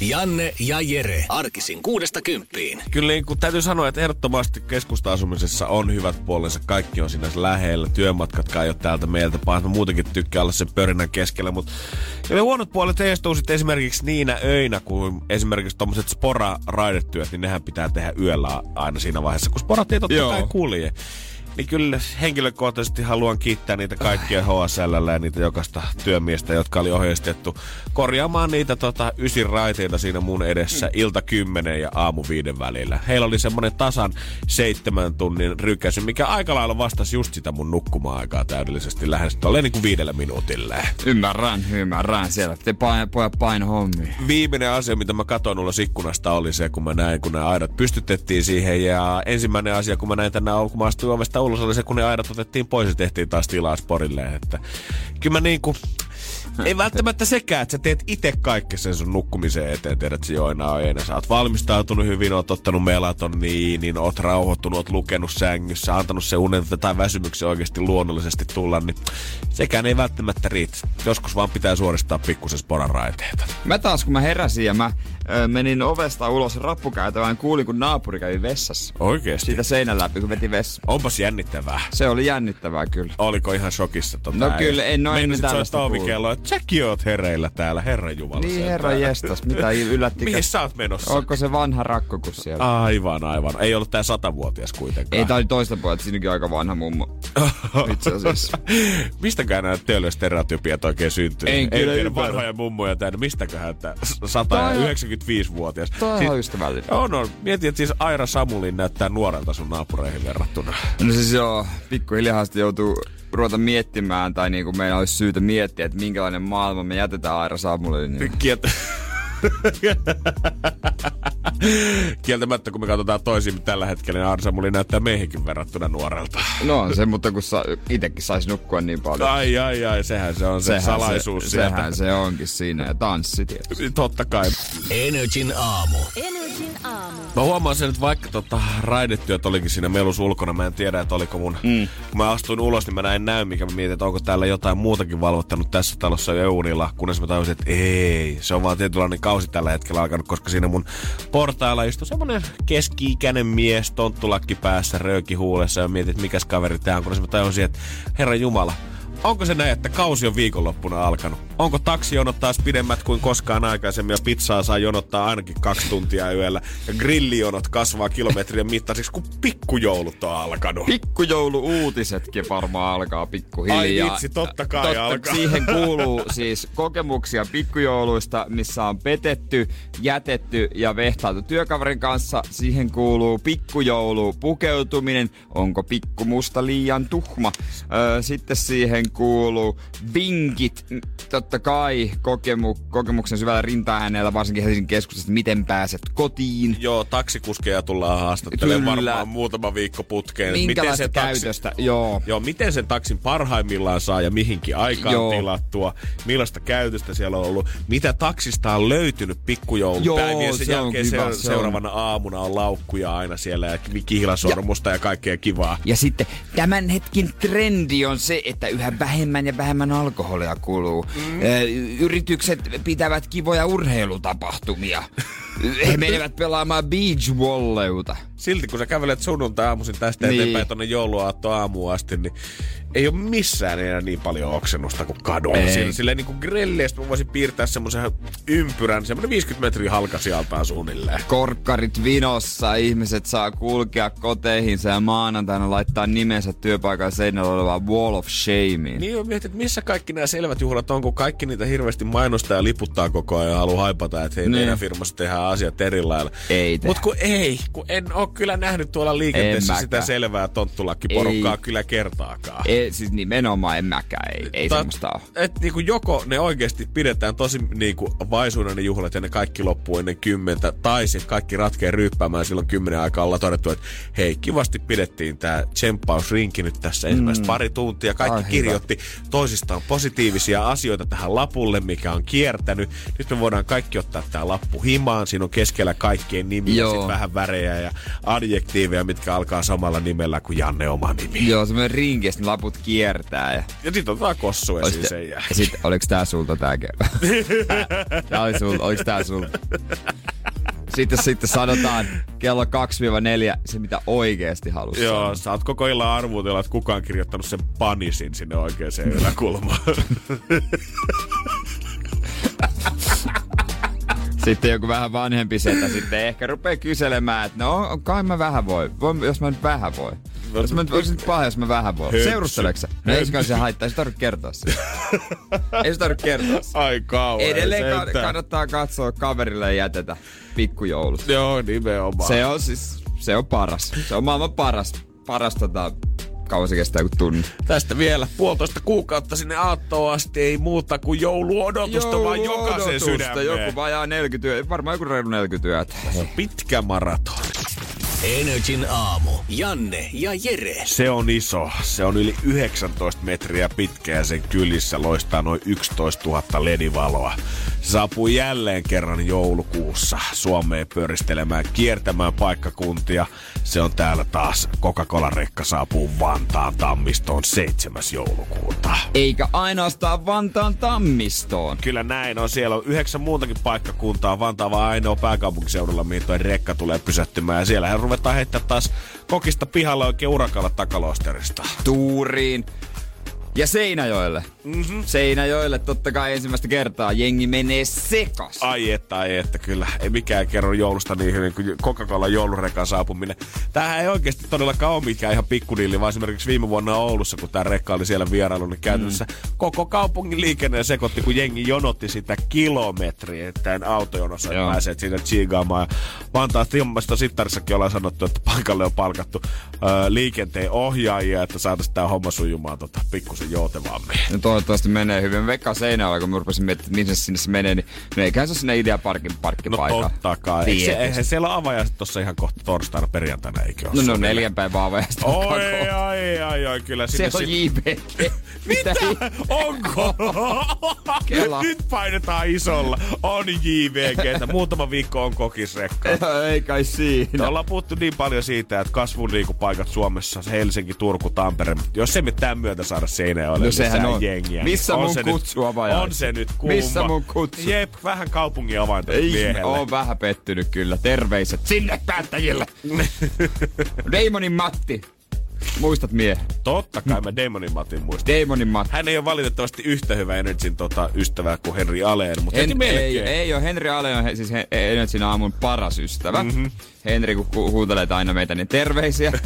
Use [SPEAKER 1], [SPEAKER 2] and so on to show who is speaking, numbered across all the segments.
[SPEAKER 1] Janne ja Jere. Arkisin kuudesta kymppiin.
[SPEAKER 2] Kyllä niin kuin täytyy sanoa, että ehdottomasti keskusta-asumisessa on hyvät puolensa. Kaikki on siinä lähellä. Työmatkatkaan ei ole täältä meiltä pahan. Mä muutenkin tykkään olla sen pörinän keskellä. Mutta ne huonot puolet heistuu sitten esimerkiksi niinä öinä, kun esimerkiksi tuommoiset spora-raidetyöt, niin nehän pitää tehdä yöllä aina siinä vaiheessa, kun sporat ei totta kai kulje. Niin kyllä henkilökohtaisesti haluan kiittää niitä kaikkia HSL ja niitä jokaista työmiestä, jotka oli ohjeistettu korjaamaan niitä tota, ysin raiteita siinä mun edessä ilta kymmenen ja aamu viiden välillä. Heillä oli semmonen tasan seitsemän tunnin rykäsy, mikä aika lailla vastasi just sitä mun nukkuma-aikaa täydellisesti lähes tolleen niin kuin viidellä minuutille.
[SPEAKER 3] Ymmärrän, ymmärrän. Siellä te pain, pojat paino hommi.
[SPEAKER 2] Viimeinen asia, mitä mä katsoin ulos ikkunasta, oli se, kun mä näin, kun nämä aidat pystytettiin siihen. Ja ensimmäinen asia, kun mä näin tänään, kun mä astuin ovesta ulos oli se, kun ne aidat otettiin pois ja tehtiin taas tilaa sporille. Että kyllä mä niinku, ei välttämättä sekään, että sä teet itse kaikki sen sun nukkumiseen eteen. Tiedät, että joina on ennen. Sä oot valmistautunut hyvin, oot ottanut melatoniinin, niin oot rauhoittunut, oot lukenut sängyssä, antanut se unen tai väsymyksen oikeasti luonnollisesti tulla, niin sekään ei välttämättä riitä. Joskus vaan pitää suoristaa pikkusen sporan raiteita.
[SPEAKER 3] Mä taas, kun mä heräsin ja mä menin ovesta ulos rappukäytävään, kuulin, kun naapuri kävi vessassa.
[SPEAKER 2] Oikeesti?
[SPEAKER 3] Siitä seinän läpi, kun veti vessa.
[SPEAKER 2] Onpas jännittävää.
[SPEAKER 3] Se oli jännittävää kyllä.
[SPEAKER 2] Oliko ihan shokissa? Tota
[SPEAKER 3] No kyllä, en oo ennen tällaista kuullut.
[SPEAKER 2] että säkin oot hereillä täällä, herran jumala.
[SPEAKER 3] Niin herra jestas, mitä yllättikö?
[SPEAKER 2] Mihin sä oot menossa?
[SPEAKER 3] Onko se vanha rakko kuin siellä?
[SPEAKER 2] Aivan, aivan. Ei ollut tää satavuotias kuitenkaan.
[SPEAKER 3] Ei, tää oli toista puolta, siinäkin aika vanha mummo. Itse asiassa.
[SPEAKER 2] Mistäkään nämä teollistereotypiat oikein syntyy?
[SPEAKER 3] En
[SPEAKER 2] Ei
[SPEAKER 3] kyllä
[SPEAKER 2] tiedä vanhoja mummoja täynnä. Mistäköhän tää
[SPEAKER 3] Toi on-
[SPEAKER 2] 195-vuotias?
[SPEAKER 3] Toi on ihan ystävällinen.
[SPEAKER 2] On, on. Mietin, että siis Aira Samulin näyttää nuorelta sun naapureihin verrattuna.
[SPEAKER 3] No siis joo, pikkuhiljaa joutuu ruveta miettimään, tai niinku meillä olisi syytä miettiä, että minkälainen maailma me jätetään Aira Samulille. Niin.
[SPEAKER 2] Kieltämättä, kun me katsotaan toisiin tällä hetkellä, niin Aira Samuli näyttää meihinkin verrattuna nuorelta.
[SPEAKER 3] No on se, mutta kun sa, itekin saisi nukkua niin paljon.
[SPEAKER 2] Ai, ai, ai, sehän se on se salaisuus
[SPEAKER 3] se,
[SPEAKER 2] sieltä.
[SPEAKER 3] sehän se onkin siinä. Ja tanssi tietysti.
[SPEAKER 2] Totta kai.
[SPEAKER 1] Energin aamu.
[SPEAKER 4] Energin aamu.
[SPEAKER 2] Mä huomaan sen, että vaikka tota raidetyöt olikin siinä melus ulkona, mä en tiedä, että oliko mun... Mm. Kun mä astuin ulos, niin mä näin näy, mikä mä mietin, että onko täällä jotain muutakin valvottanut tässä talossa jo Eunilla, kunnes mä tajusin, että ei, se on vaan tietynlainen kausi tällä hetkellä alkanut, koska siinä mun portailla istui semmonen keski-ikäinen mies, tonttulakki päässä, rööki huulessa ja mietin, että mikäs kaveri tää on, kunnes mä tajusin, että herra Jumala, Onko se näin, että kausi on viikonloppuna alkanut? Onko taksijonot taas pidemmät kuin koskaan aikaisemmin ja pizzaa saa jonottaa ainakin kaksi tuntia yöllä ja grillijonot kasvaa kilometrien mittaisiksi, kun pikkujoulut on alkanut?
[SPEAKER 3] Pikkujoulu-uutisetkin varmaan alkaa pikkuhiljaa.
[SPEAKER 2] Ai vitsi, totta kai alkaa.
[SPEAKER 3] Siihen kuuluu siis kokemuksia pikkujouluista, missä on petetty, jätetty ja vehtailtu työkaverin kanssa. Siihen kuuluu pikkujoulu pukeutuminen. Onko pikkumusta liian tuhma? Öö, sitten siihen kuuluu vinkit. Mm, Totta kai kokemu, kokemuksen syvällä rintaäänellä, varsinkin Helsingin keskustasta, miten pääset kotiin.
[SPEAKER 2] Joo, taksikuskeja tullaan haastattelemaan
[SPEAKER 3] Kyllä.
[SPEAKER 2] varmaan muutama viikko putkeen.
[SPEAKER 3] Minkälaista
[SPEAKER 2] taksi-
[SPEAKER 3] käytöstä? Joo.
[SPEAKER 2] Joo, miten sen taksin parhaimmillaan saa ja mihinkin aikaan
[SPEAKER 3] Joo.
[SPEAKER 2] tilattua, millaista käytöstä siellä on ollut, mitä taksista on löytynyt pikkujoulupäivien sen
[SPEAKER 3] se
[SPEAKER 2] jälkeen
[SPEAKER 3] kiva,
[SPEAKER 2] se,
[SPEAKER 3] se on.
[SPEAKER 2] seuraavana aamuna on laukkuja aina siellä ja kihlasormusta ja, ja kaikkea kivaa.
[SPEAKER 3] Ja sitten tämän hetkin trendi on se, että yhä vähemmän ja vähemmän alkoholia kuluu. Mm. Yritykset pitävät kivoja urheilutapahtumia. He menevät pelaamaan beach volleyta.
[SPEAKER 2] Silti kun sä kävelet sunnuntai aamuisin tästä
[SPEAKER 3] Niin.
[SPEAKER 2] eteenpäin tonne jouluaatto aamuun asti, niin ei ole missään enää niin paljon oksennusta kuin kadulla.
[SPEAKER 3] Ei.
[SPEAKER 2] Silleen, silleen niin kuin grilleistä mä voisin piirtää semmoisen ympyrän, semmoinen 50 metriä halka sieltä suunnilleen.
[SPEAKER 3] Korkkarit vinossa, ihmiset saa kulkea koteihinsa ja maanantaina laittaa nimensä työpaikan seinällä olevaan wall of shameen.
[SPEAKER 2] Niin on mietin, että missä kaikki nämä selvät juhlat on, kun kaikki niitä hirveästi mainostaa ja liputtaa koko ajan ja haluaa haipata, että hei,
[SPEAKER 3] Niin.
[SPEAKER 2] meidän firmassa tehdään asiat eri lailla.
[SPEAKER 3] Ei.
[SPEAKER 2] Mutta kun ei, kun en ole kyllä nähnyt tuolla liikenteessä
[SPEAKER 3] En
[SPEAKER 2] sitä selvää tonttulakkiporukkaa
[SPEAKER 3] Ei.
[SPEAKER 2] kyllä kertaakaan.
[SPEAKER 3] Ei Ei, siis nimenomaan en mäkään, ei, ei
[SPEAKER 2] Ta-
[SPEAKER 3] semmoista ole.
[SPEAKER 2] Et niinku joko ne oikeasti pidetään tosi niinku vaisuina ne juhlat ja ne kaikki loppuu ennen kymmentä, tai sitten kaikki ratkee ryyppäämään silloin kymmenen aikaa ollaan todettu, että hei, kivasti pidettiin tämä tsemppausrinki nyt tässä ensimmäistä pari tuntia. Kaikki
[SPEAKER 3] Ai, hyvä.
[SPEAKER 2] kirjoitti toisistaan positiivisia asioita tähän lapulle, mikä on kiertänyt. Nyt me voidaan kaikki ottaa tämä lappu himaan. Siinä on keskellä kaikkien nimiä, sitten vähän värejä ja adjektiiveja, mitkä alkaa samalla nimellä kuin Janne oma nimi.
[SPEAKER 3] Joo, semmoinen rinki, ja sitten laput kiertää. Ja...
[SPEAKER 2] Ja sitten otetaan kossu esiin sen
[SPEAKER 3] ja
[SPEAKER 2] jälkeen.
[SPEAKER 3] sit, oliks tää sulta tää kerta? tää oli sul, oliks tää sulta? Sitten, sitten sanotaan kello 2-4 se, mitä oikeasti halusi
[SPEAKER 2] Joo,
[SPEAKER 3] sanoa.
[SPEAKER 2] sä oot koko illan arvuutella, että kukaan on kirjoittanut sen panisin sinne oikeaan yläkulmaan.
[SPEAKER 3] Sitten joku vähän vanhempi setä sitten ehkä rupeaa kyselemään, että no kai mä vähän voi. voi jos mä nyt vähän voi. Jos mä olisin nyt paha, jos mä vähän voi.
[SPEAKER 2] Höpsy.
[SPEAKER 3] Seurusteleeko sä? No ei se haittaa, ei se tarvitse kertoa sitä. ei se tarvitse kertoa sitä.
[SPEAKER 2] Ai kauan.
[SPEAKER 3] Edelleen ka- kannattaa katsoa kaverille ei jätetä pikkujoulut.
[SPEAKER 2] Joo, nimenomaan.
[SPEAKER 3] Se on siis, se on paras. Se on maailman paras, paras tota, kauan se kestää kuin tunni.
[SPEAKER 2] Tästä vielä puolitoista kuukautta sinne aattoon asti ei muuta kuin jouluodotusta, vaan jokaisen
[SPEAKER 3] Jouluodotusta,
[SPEAKER 2] sydämeen.
[SPEAKER 3] Joku vajaa 40 yö, varmaan joku reilu 40 yötä.
[SPEAKER 2] Se on pitkä maraton.
[SPEAKER 1] Energin aamu. Janne ja Jere.
[SPEAKER 2] Se on iso. Se on yli 19 metriä pitkä ja sen kylissä loistaa noin 11 000 ledivaloa. Se saapuu jälleen kerran joulukuussa Suomeen pyöristelemään, kiertämään paikkakuntia. Se on täällä taas. Coca-Cola-rekka saapuu Vantaan tammistoon 7. joulukuuta.
[SPEAKER 3] Eikä ainoastaan Vantaan tammistoon.
[SPEAKER 2] Kyllä näin on. Siellä on yhdeksän muutakin paikkakuntaa. Vantaa vaan ainoa pääkaupunkiseudulla, mihin toi rekka tulee pysähtymään. Ja siellähän ruvetaan heittää taas kokista pihalle oikein urakalla takalosterista.
[SPEAKER 3] Tuuriin ja Seinäjoelle. Mm-hmm. Seinäjoelle totta kai ensimmäistä kertaa jengi menee sekas.
[SPEAKER 2] Ai että, ai että, kyllä. Ei mikään kerro joulusta niin hyvin kuin Coca-Cola joulurekan saapuminen. Tämähän ei oikeasti todellakaan ole mikään ihan pikkudilli, vaan esimerkiksi viime vuonna Oulussa, kun tämä rekka oli siellä vierailu, niin käytännössä mm. koko kaupungin liikenne sekoitti, kun jengi jonotti sitä kilometriä, että tämän autojonossa
[SPEAKER 3] Joo.
[SPEAKER 2] pääsee siitä chiigaamaan. Ja Vantaan Timmasta Sittarissakin ollaan sanottu, että paikalle on palkattu ö, liikenteen ohjaajia, että saataisiin tämä homma sujumaan tota, pikkusen joutevammin.
[SPEAKER 3] No toivottavasti menee hyvin. Mä veikkaan Seinäjoella, kun mä rupesin miettimään, että missä sinne se menee, niin no eiköhän se ole sinne Ideaparkin
[SPEAKER 2] No
[SPEAKER 3] parkkipaikalla.
[SPEAKER 2] totta kai. Eikö se, eihän siellä avajaiset tuossa ihan kohta torstaina perjantaina, eikö ole?
[SPEAKER 3] No, no neljän päivän aavajasta.
[SPEAKER 2] Oi, ai, ai, ai, kyllä
[SPEAKER 3] Se on JPG. Mitä?
[SPEAKER 2] Onko?
[SPEAKER 3] Kela.
[SPEAKER 2] Nyt painetaan isolla. On JVG. Muutama viikko on kokisrekka.
[SPEAKER 3] Ei kai siinä.
[SPEAKER 2] Me ollaan puhuttu niin paljon siitä, että kasvun liikupaikat Suomessa, Helsinki, Turku, Tampere, jos emme tämän myötä saada Seinäjoelle
[SPEAKER 3] No sehän on.
[SPEAKER 2] jengiä,
[SPEAKER 3] Missä
[SPEAKER 2] on
[SPEAKER 3] mun
[SPEAKER 2] se
[SPEAKER 3] kutsu
[SPEAKER 2] nyt,
[SPEAKER 3] avajaisiin?
[SPEAKER 2] On se nyt kuuma.
[SPEAKER 3] Missä mun kutsu?
[SPEAKER 2] Jep, vähän kaupungin avainta
[SPEAKER 3] Ei,
[SPEAKER 2] miehelle.
[SPEAKER 3] oon vähän pettynyt kyllä. Terveiset sinne päättäjille. Damonin Matti. Muistat miehen?
[SPEAKER 2] Totta kai mä Damonin Matin muistan.
[SPEAKER 3] Damonin Matti.
[SPEAKER 2] Hän ei ole valitettavasti yhtä hyvä Energyn tota, ystävä kuin Henri Aleen, mutta heti
[SPEAKER 3] En,
[SPEAKER 2] melkein.
[SPEAKER 3] ei, ei ole. Henri Ale on he, siis he, Energyn aamun paras ystävä. Mm-hmm. Henri, kun ku, huutelee aina meitä, niin terveisiä.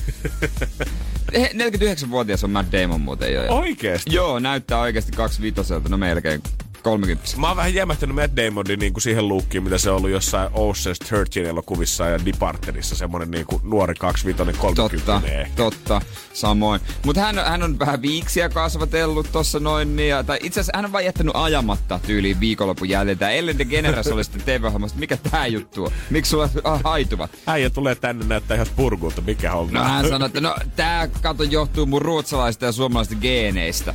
[SPEAKER 3] He- 49-vuotias on Matt Damon muuten jo.
[SPEAKER 2] Oikeesti?
[SPEAKER 3] Joo, näyttää oikeasti 25 no melkein 30.
[SPEAKER 2] Mä oon vähän jämähtänyt Matt Damonin niin kuin siihen luukkiin, mitä se on ollut jossain Ocean's 13 elokuvissa ja Departerissa, semmonen niin kuin nuori 25 30
[SPEAKER 3] Totta,
[SPEAKER 2] ehkä.
[SPEAKER 3] totta, samoin. Mutta hän, hän on vähän viiksiä kasvatellut tossa noin, niin, ja, tai itse asiassa hän on vaan jättänyt ajamatta tyyliin viikonlopun jälleen. Tää Ellen DeGeneres oli sitten TV-ohjelmasta, mikä tää juttu on? Miksi sulla haituvat?
[SPEAKER 2] Äijä tulee tänne näyttää ihan spurgulta, mikä on.
[SPEAKER 3] No hän sanoi, että no tää kato johtuu mun ruotsalaisista ja suomalaisista geeneistä.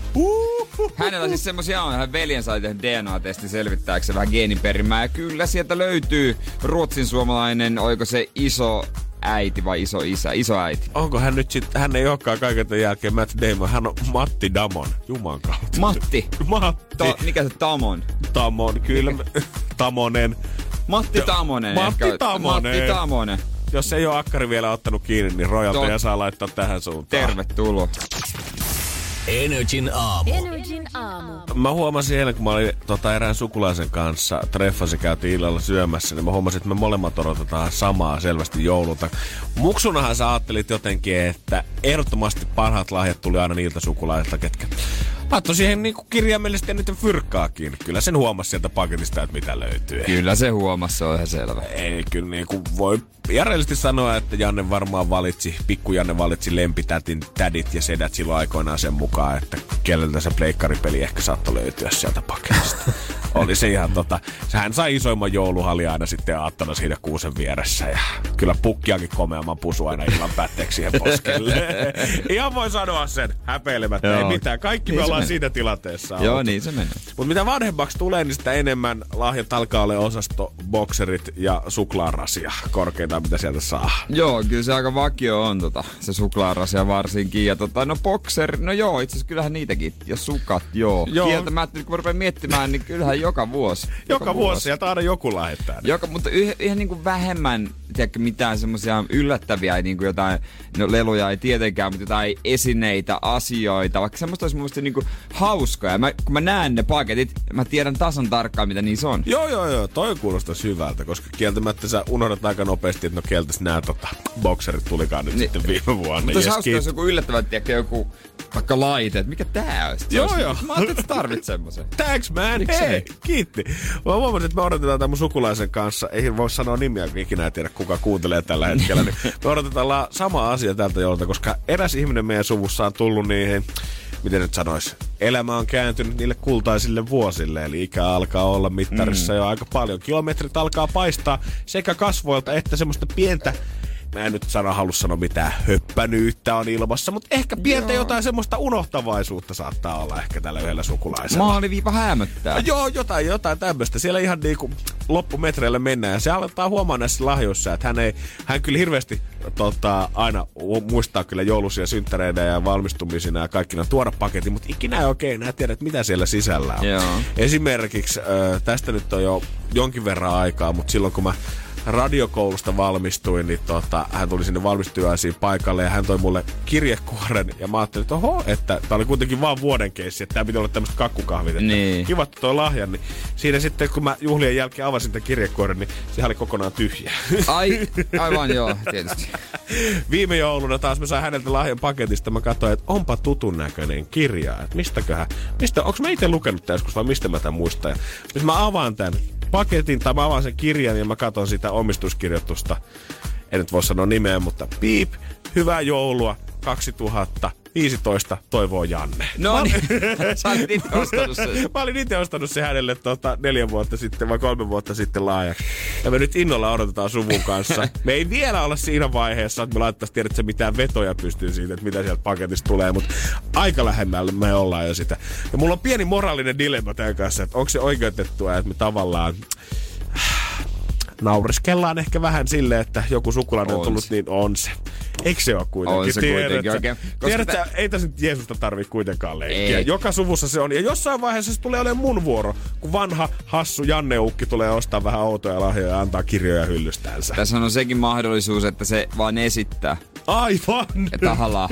[SPEAKER 3] Hänellä siis semmosia on, hän veljen sai tehdä DNA-testi selvittääkseen vähän geeniperimää. Ja kyllä sieltä löytyy ruotsin suomalainen, oiko se iso äiti vai iso isä, iso äiti.
[SPEAKER 2] Onko hän nyt sit, hän ei olekaan kaiken tämän jälkeen Matt Damon, hän on Matti Damon, juman kautta.
[SPEAKER 3] Matti.
[SPEAKER 2] Matti
[SPEAKER 3] To, mikä se Tamon?
[SPEAKER 2] Tamon, kyllä. Tamonen.
[SPEAKER 3] Matti Tamonen.
[SPEAKER 2] Matti
[SPEAKER 3] ehkä.
[SPEAKER 2] Tamonen.
[SPEAKER 3] Matti Tamonen.
[SPEAKER 2] Jos ei ole akkari vielä ottanut kiinni, niin rojalteja
[SPEAKER 3] Tot-
[SPEAKER 2] saa laittaa tähän suuntaan.
[SPEAKER 3] Tervetuloa.
[SPEAKER 1] Energin aamu.
[SPEAKER 4] Energin aamu.
[SPEAKER 2] Mä huomasin eilen, kun mä olin tota, erään sukulaisen kanssa treffasi käytiin illalla syömässä, niin mä huomasin, että me molemmat odotetaan samaa selvästi joululta. Muksunahan sä ajattelit jotenkin, että ehdottomasti parhaat lahjat tuli aina niiltä sukulaisilta, ketkä Laittoi siihen niinku kirjaimellisesti niiden fyrkkaakin. Kyllä sen huomasi sieltä paketista, että mitä löytyy.
[SPEAKER 3] Kyllä se huomasi, se on ihan selvä.
[SPEAKER 2] Ei, kyllä niinku voi järjellisesti sanoa, että Janne varmaan valitsi, pikku Janne valitsi lempitätin tädit ja sedät silloin aikoinaan sen mukaan, että keneltä se pleikkaripeli ehkä saattoi löytyä sieltä paketista. Oli se ihan tota, hän sai isoimman jouluhalli aina sitten aattona siinä kuusen vieressä ja kyllä pukkiakin komeamman pusu aina ilman pätteeksi siihen poskelle. ihan voi sanoa sen häpeilemättä, ei mitään. Kaikki niin me ollaan menee. siinä tilanteessa.
[SPEAKER 3] Joo, oltu. niin se menee.
[SPEAKER 2] Mutta mitä vanhemmaksi tulee, niin sitä enemmän lahjat alkaa olla osasto bokserit ja suklaarasia korkeinta, mitä sieltä saa.
[SPEAKER 3] Joo, kyllä se aika vakio on tota, se suklaarasia varsinkin. Ja tota, no bokser, no joo, itse asiassa kyllähän niitäkin. Ja sukat, joo. joo. Kieltämättä, kun rupean miettimään, niin kyllähän joka vuosi.
[SPEAKER 2] Joka, joka vuosi, sieltä aina joku lähettää.
[SPEAKER 3] Joka, mutta yh, ihan niin kuin vähemmän, tiedätkö, mitään semmoisia yllättäviä, niin kuin jotain, no leluja ei tietenkään, mutta jotain esineitä, asioita, vaikka semmoista olisi mun niin kuin hauskoja. Mä, kun mä näen ne paketit, mä tiedän tasan tarkkaan, mitä niissä on.
[SPEAKER 2] Joo, joo, joo, toi kuulostaa hyvältä, koska kieltämättä sä unohdat aika nopeasti, että no kieltäs nää tota, bokserit tulikaan nyt niin, sitten viime vuonna.
[SPEAKER 3] Mutta yes, hauska, jos joku yllättävä, tiedätkö, joku vaikka laite, että mikä tää on.
[SPEAKER 2] Joo, joo.
[SPEAKER 3] Mä ajattelin, että tarvit semmoisen.
[SPEAKER 2] Thanks man, hei, kiitti. Mä huomasin, että me odotetaan tämän mun sukulaisen kanssa, ei voi sanoa nimiä, kun ikinä ei tiedä kuka kuuntelee tällä hetkellä, niin me odotetaan sama asia tältä jolta, koska eräs ihminen meidän suvussa on tullut niihin miten nyt sanois, elämä on kääntynyt niille kultaisille vuosille, eli ikä alkaa olla mittarissa mm. jo aika paljon. Kilometrit alkaa paistaa sekä kasvoilta että semmoista pientä mä en nyt sano, halua sanoa mitään höppänyyttä on ilmassa, mutta ehkä pientä joo. jotain semmoista unohtavaisuutta saattaa olla ehkä tällä yhdellä sukulaisella.
[SPEAKER 3] Maaliviiva hämöttää.
[SPEAKER 2] No, joo, jotain, jotain tämmöistä. Siellä ihan niinku loppumetreille mennään ja se aletaan huomaa näissä lahjoissa, että hän ei, hän kyllä hirveästi tota, aina muistaa kyllä joulusia synttäreitä ja valmistumisina ja kaikkina tuoda paketin, mutta ikinä ei oikein enää tiedä, että mitä siellä sisällä on.
[SPEAKER 3] Joo.
[SPEAKER 2] Esimerkiksi äh, tästä nyt on jo jonkin verran aikaa, mutta silloin kun mä radiokoulusta valmistuin, niin tota, hän tuli sinne valmistujaisiin paikalle ja hän toi mulle kirjekuoren ja mä ajattelin, että oho, että tää oli kuitenkin vaan vuoden keissi, että tää piti olla tämmöistä kakkukahvit.
[SPEAKER 3] Niin.
[SPEAKER 2] Kiva toi lahjan, niin siinä sitten kun mä juhlien jälkeen avasin tämän kirjekuoren, niin se oli kokonaan tyhjä.
[SPEAKER 3] Ai, aivan joo, tietysti.
[SPEAKER 2] Viime jouluna taas mä sain häneltä lahjan paketista, mä katsoin, että onpa tutun näköinen kirja, että mistäköhän, mistä, onko mä itse lukenut tämän joskus vai mistä mä tämän muistan. Ja mä avaan tämän paketin. Tai mä avaan sen kirjan ja mä katson sitä omistuskirjoitusta. En nyt voi sanoa nimeä, mutta piip, hyvää joulua 2000 15 toivoo Janne.
[SPEAKER 3] No niin, sä olit itse ostanut sen.
[SPEAKER 2] Mä olin itse ostanut sen hänelle tota, neljä vuotta sitten vai kolme vuotta sitten laajaksi. Ja me nyt innolla odotetaan suvun kanssa. Me ei vielä olla siinä vaiheessa, että me laittaisiin tiedä, että mitään vetoja pystyy siitä, että mitä sieltä paketista tulee, mutta aika lähemmällä me ollaan jo sitä. Ja mulla on pieni moraalinen dilemma tämän kanssa, että onko se oikeutettua, että me tavallaan naureskellaan ehkä vähän silleen, että joku sukulainen on, on tullut, niin on se. Eikö se ole kuitenkin?
[SPEAKER 3] On se kuitenkin oikein.
[SPEAKER 2] Tiedätkö, tä... ei tässä nyt Jeesusta tarvi kuitenkaan leikkiä. Ei. Joka suvussa se on. Ja jossain vaiheessa se tulee olemaan mun vuoro, kun vanha hassu Janne Ukki tulee ostaa vähän autoja lahjoja ja antaa kirjoja hyllystäänsä.
[SPEAKER 3] Tässä on sekin mahdollisuus, että se vaan esittää.
[SPEAKER 2] Aivan!
[SPEAKER 3] Ja tahallaan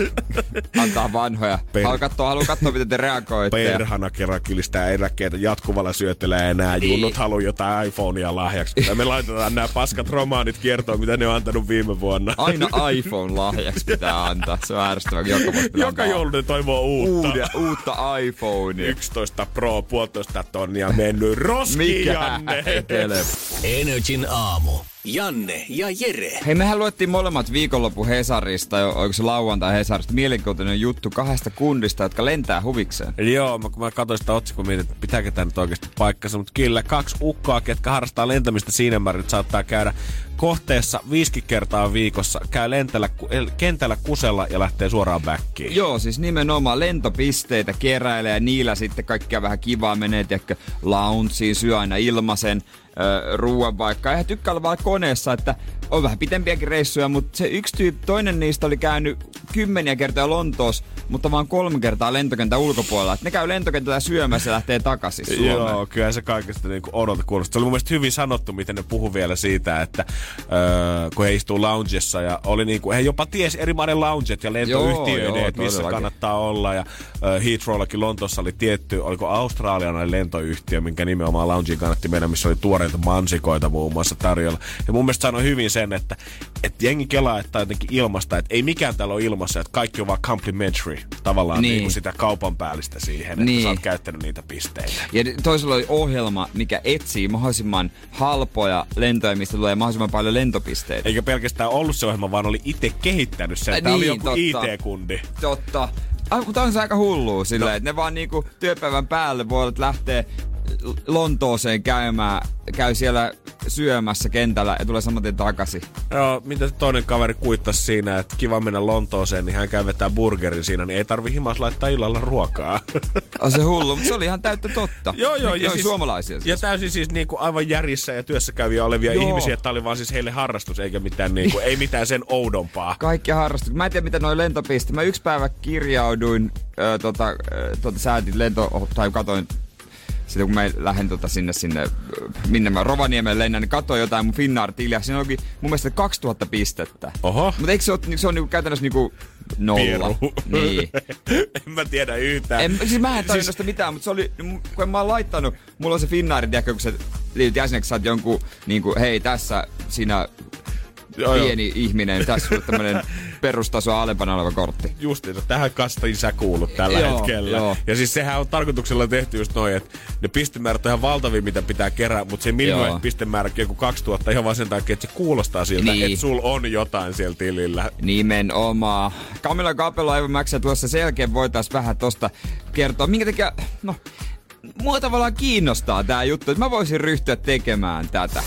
[SPEAKER 3] antaa vanhoja. Per... Haluaa katsoa, haluaa katsoa, miten te reagoitte.
[SPEAKER 2] Perhana kerran kylistää eläkkeitä jatkuvalla syötellä ja nämä niin. junnut haluaa jotain iPhonea lahjaksi. me laitetaan nämä paskat romaanit kiertoon, mitä ne on antanut viime vuonna.
[SPEAKER 3] Aina iPhone lahjaksi pitää antaa. Se on ärsyttävä. Joka,
[SPEAKER 2] joka joulu toivoo uutta.
[SPEAKER 3] Uudia, uutta iPhonea.
[SPEAKER 2] 11 Pro, puolitoista tonnia mennyt roskiin, Mikä Janne.
[SPEAKER 1] Energin aamu. Janne ja Jere.
[SPEAKER 3] Hei, mehän luettiin molemmat viikonloppu Hesarista, oliko se lauantai Hesarista, mielenkiintoinen juttu kahdesta kundista, jotka lentää huvikseen.
[SPEAKER 2] Joo, mä, kun mä katsoin sitä otsikkoa, mietin, että pitääkö tämä nyt oikeasti paikkansa, mutta kyllä kaksi ukkoa, ketkä harrastaa lentämistä siinä määrin, että saattaa käydä kohteessa viisi kertaa viikossa, käy lentällä, kentällä kusella ja lähtee suoraan backiin.
[SPEAKER 3] Joo, siis nimenomaan lentopisteitä keräilee ja niillä sitten kaikkia vähän kivaa menee, tiedätkö, loungeen, syö aina ilmaisen ruoan vaikka. Ja tykkää olla vaan koneessa, että on vähän pitempiäkin reissuja, mutta se yksi tyyppi, toinen niistä oli käynyt kymmeniä kertaa Lontoossa, mutta vaan kolme kertaa lentokentän ulkopuolella. Et ne käy lentokentällä syömässä ja lähtee takaisin Suomeen.
[SPEAKER 2] Joo, kyllä se kaikesta niinku odota kuulostaa. Se oli mun mielestä hyvin sanottu, miten ne puhu vielä siitä, että öö, kun he istuu loungessa ja oli niinku, he jopa ties eri maiden lounget ja lentoyhtiöiden, että missä kannattaa olla. Ja äh, Heathrowllakin Lontoossa oli tietty, oliko australialainen lentoyhtiö, minkä nimenomaan loungeen kannatti mennä, missä oli tuoreita mansikoita muun muassa tarjolla. Ja mun mielestä sanoi hyvin sen, että, että jengi kelaa, että jotenkin ilmasta, että ei mikään täällä ole ilmassa, että kaikki on vaan complimentary, tavallaan niin.
[SPEAKER 3] Niin.
[SPEAKER 2] Niin kuin sitä kaupan päällistä siihen, että
[SPEAKER 3] Niin.
[SPEAKER 2] sä oot käyttänyt niitä pisteitä.
[SPEAKER 3] Ja toisella oli ohjelma, mikä etsii mahdollisimman halpoja lentoja, mistä tulee mahdollisimman paljon lentopisteitä.
[SPEAKER 2] Eikä pelkästään ollut se ohjelma, vaan oli itse kehittänyt sen.
[SPEAKER 3] Äh,
[SPEAKER 2] Tämä oli
[SPEAKER 3] niin,
[SPEAKER 2] joku
[SPEAKER 3] totta.
[SPEAKER 2] IT-kundi.
[SPEAKER 3] Totta. Ai, mutta on se aika hullua silleen, no. että ne vaan niinku työpäivän päälle voivat lähteä Lontooseen käymään, käy siellä syömässä kentällä ja tulee saman tien takaisin.
[SPEAKER 2] Joo, mitä se toinen kaveri kuittasi siinä, että kiva mennä Lontooseen, niin hän käy vetää burgerin siinä, niin ei tarvi himas laittaa illalla ruokaa.
[SPEAKER 3] On se hullu, mutta se oli ihan täyttä totta.
[SPEAKER 2] Joo, joo.
[SPEAKER 3] Ne oli suomalaisia.
[SPEAKER 2] Ja
[SPEAKER 3] Siis.
[SPEAKER 2] täysin siis niinku aivan järjissä ja työssä käyviä olevia
[SPEAKER 3] Joo.
[SPEAKER 2] ihmisiä, että oli vaan siis heille harrastus, eikä mitään, niinku, ei mitään sen oudompaa.
[SPEAKER 3] Kaikki harrastukset. Mä en tiedä, mitä noin lentopisteet. Mä yksi päivä kirjauduin, ö, tota, ö, tota, säätin lento, tai katoin sitten kun mä lähden tota sinne, sinne, minne mä Rovaniemelle lennän, niin katsoin jotain mun Finnair-tiliä. Siinä onkin mun mielestä 2000 pistettä.
[SPEAKER 2] Oho.
[SPEAKER 3] Mutta eikö se ole, se on niinku käytännössä niinku nolla?
[SPEAKER 2] Pieru.
[SPEAKER 3] Niin.
[SPEAKER 2] en mä tiedä yhtään.
[SPEAKER 3] En, siis mä en tajunnut siis... mitään, mutta se oli, kun mä oon laittanut, mulla on se Finnairin, tiedätkö, kun sä liityt jäseneksi, sä oot jonkun, niin kuin, hei tässä sinä
[SPEAKER 2] Joo, joo.
[SPEAKER 3] pieni ihminen, tässä sulla tämmönen perustasoa alempana oleva kortti.
[SPEAKER 2] Justiinsa, tähän kastiin sä kuulut tällä
[SPEAKER 3] Joo,
[SPEAKER 2] hetkellä.
[SPEAKER 3] joo.
[SPEAKER 2] Ja siis sehän on tarkoituksella tehty just noin, että ne pistemäärät on ihan valtavia, mitä pitää kerää, mutta se minimum
[SPEAKER 3] Joo.
[SPEAKER 2] pistemääräkin joku 2000 ihan vaan sen takia, että se kuulostaa siltä,
[SPEAKER 3] Niin.
[SPEAKER 2] että sul on jotain siellä tilillä.
[SPEAKER 3] Nimenomaan. Camilla Capello Aivan Maxia tuossa selkeä voitais vähän tosta kertoa. Minkä takia, no, mua tavallaan kiinnostaa tää juttu, että mä voisin ryhtyä tekemään tätä.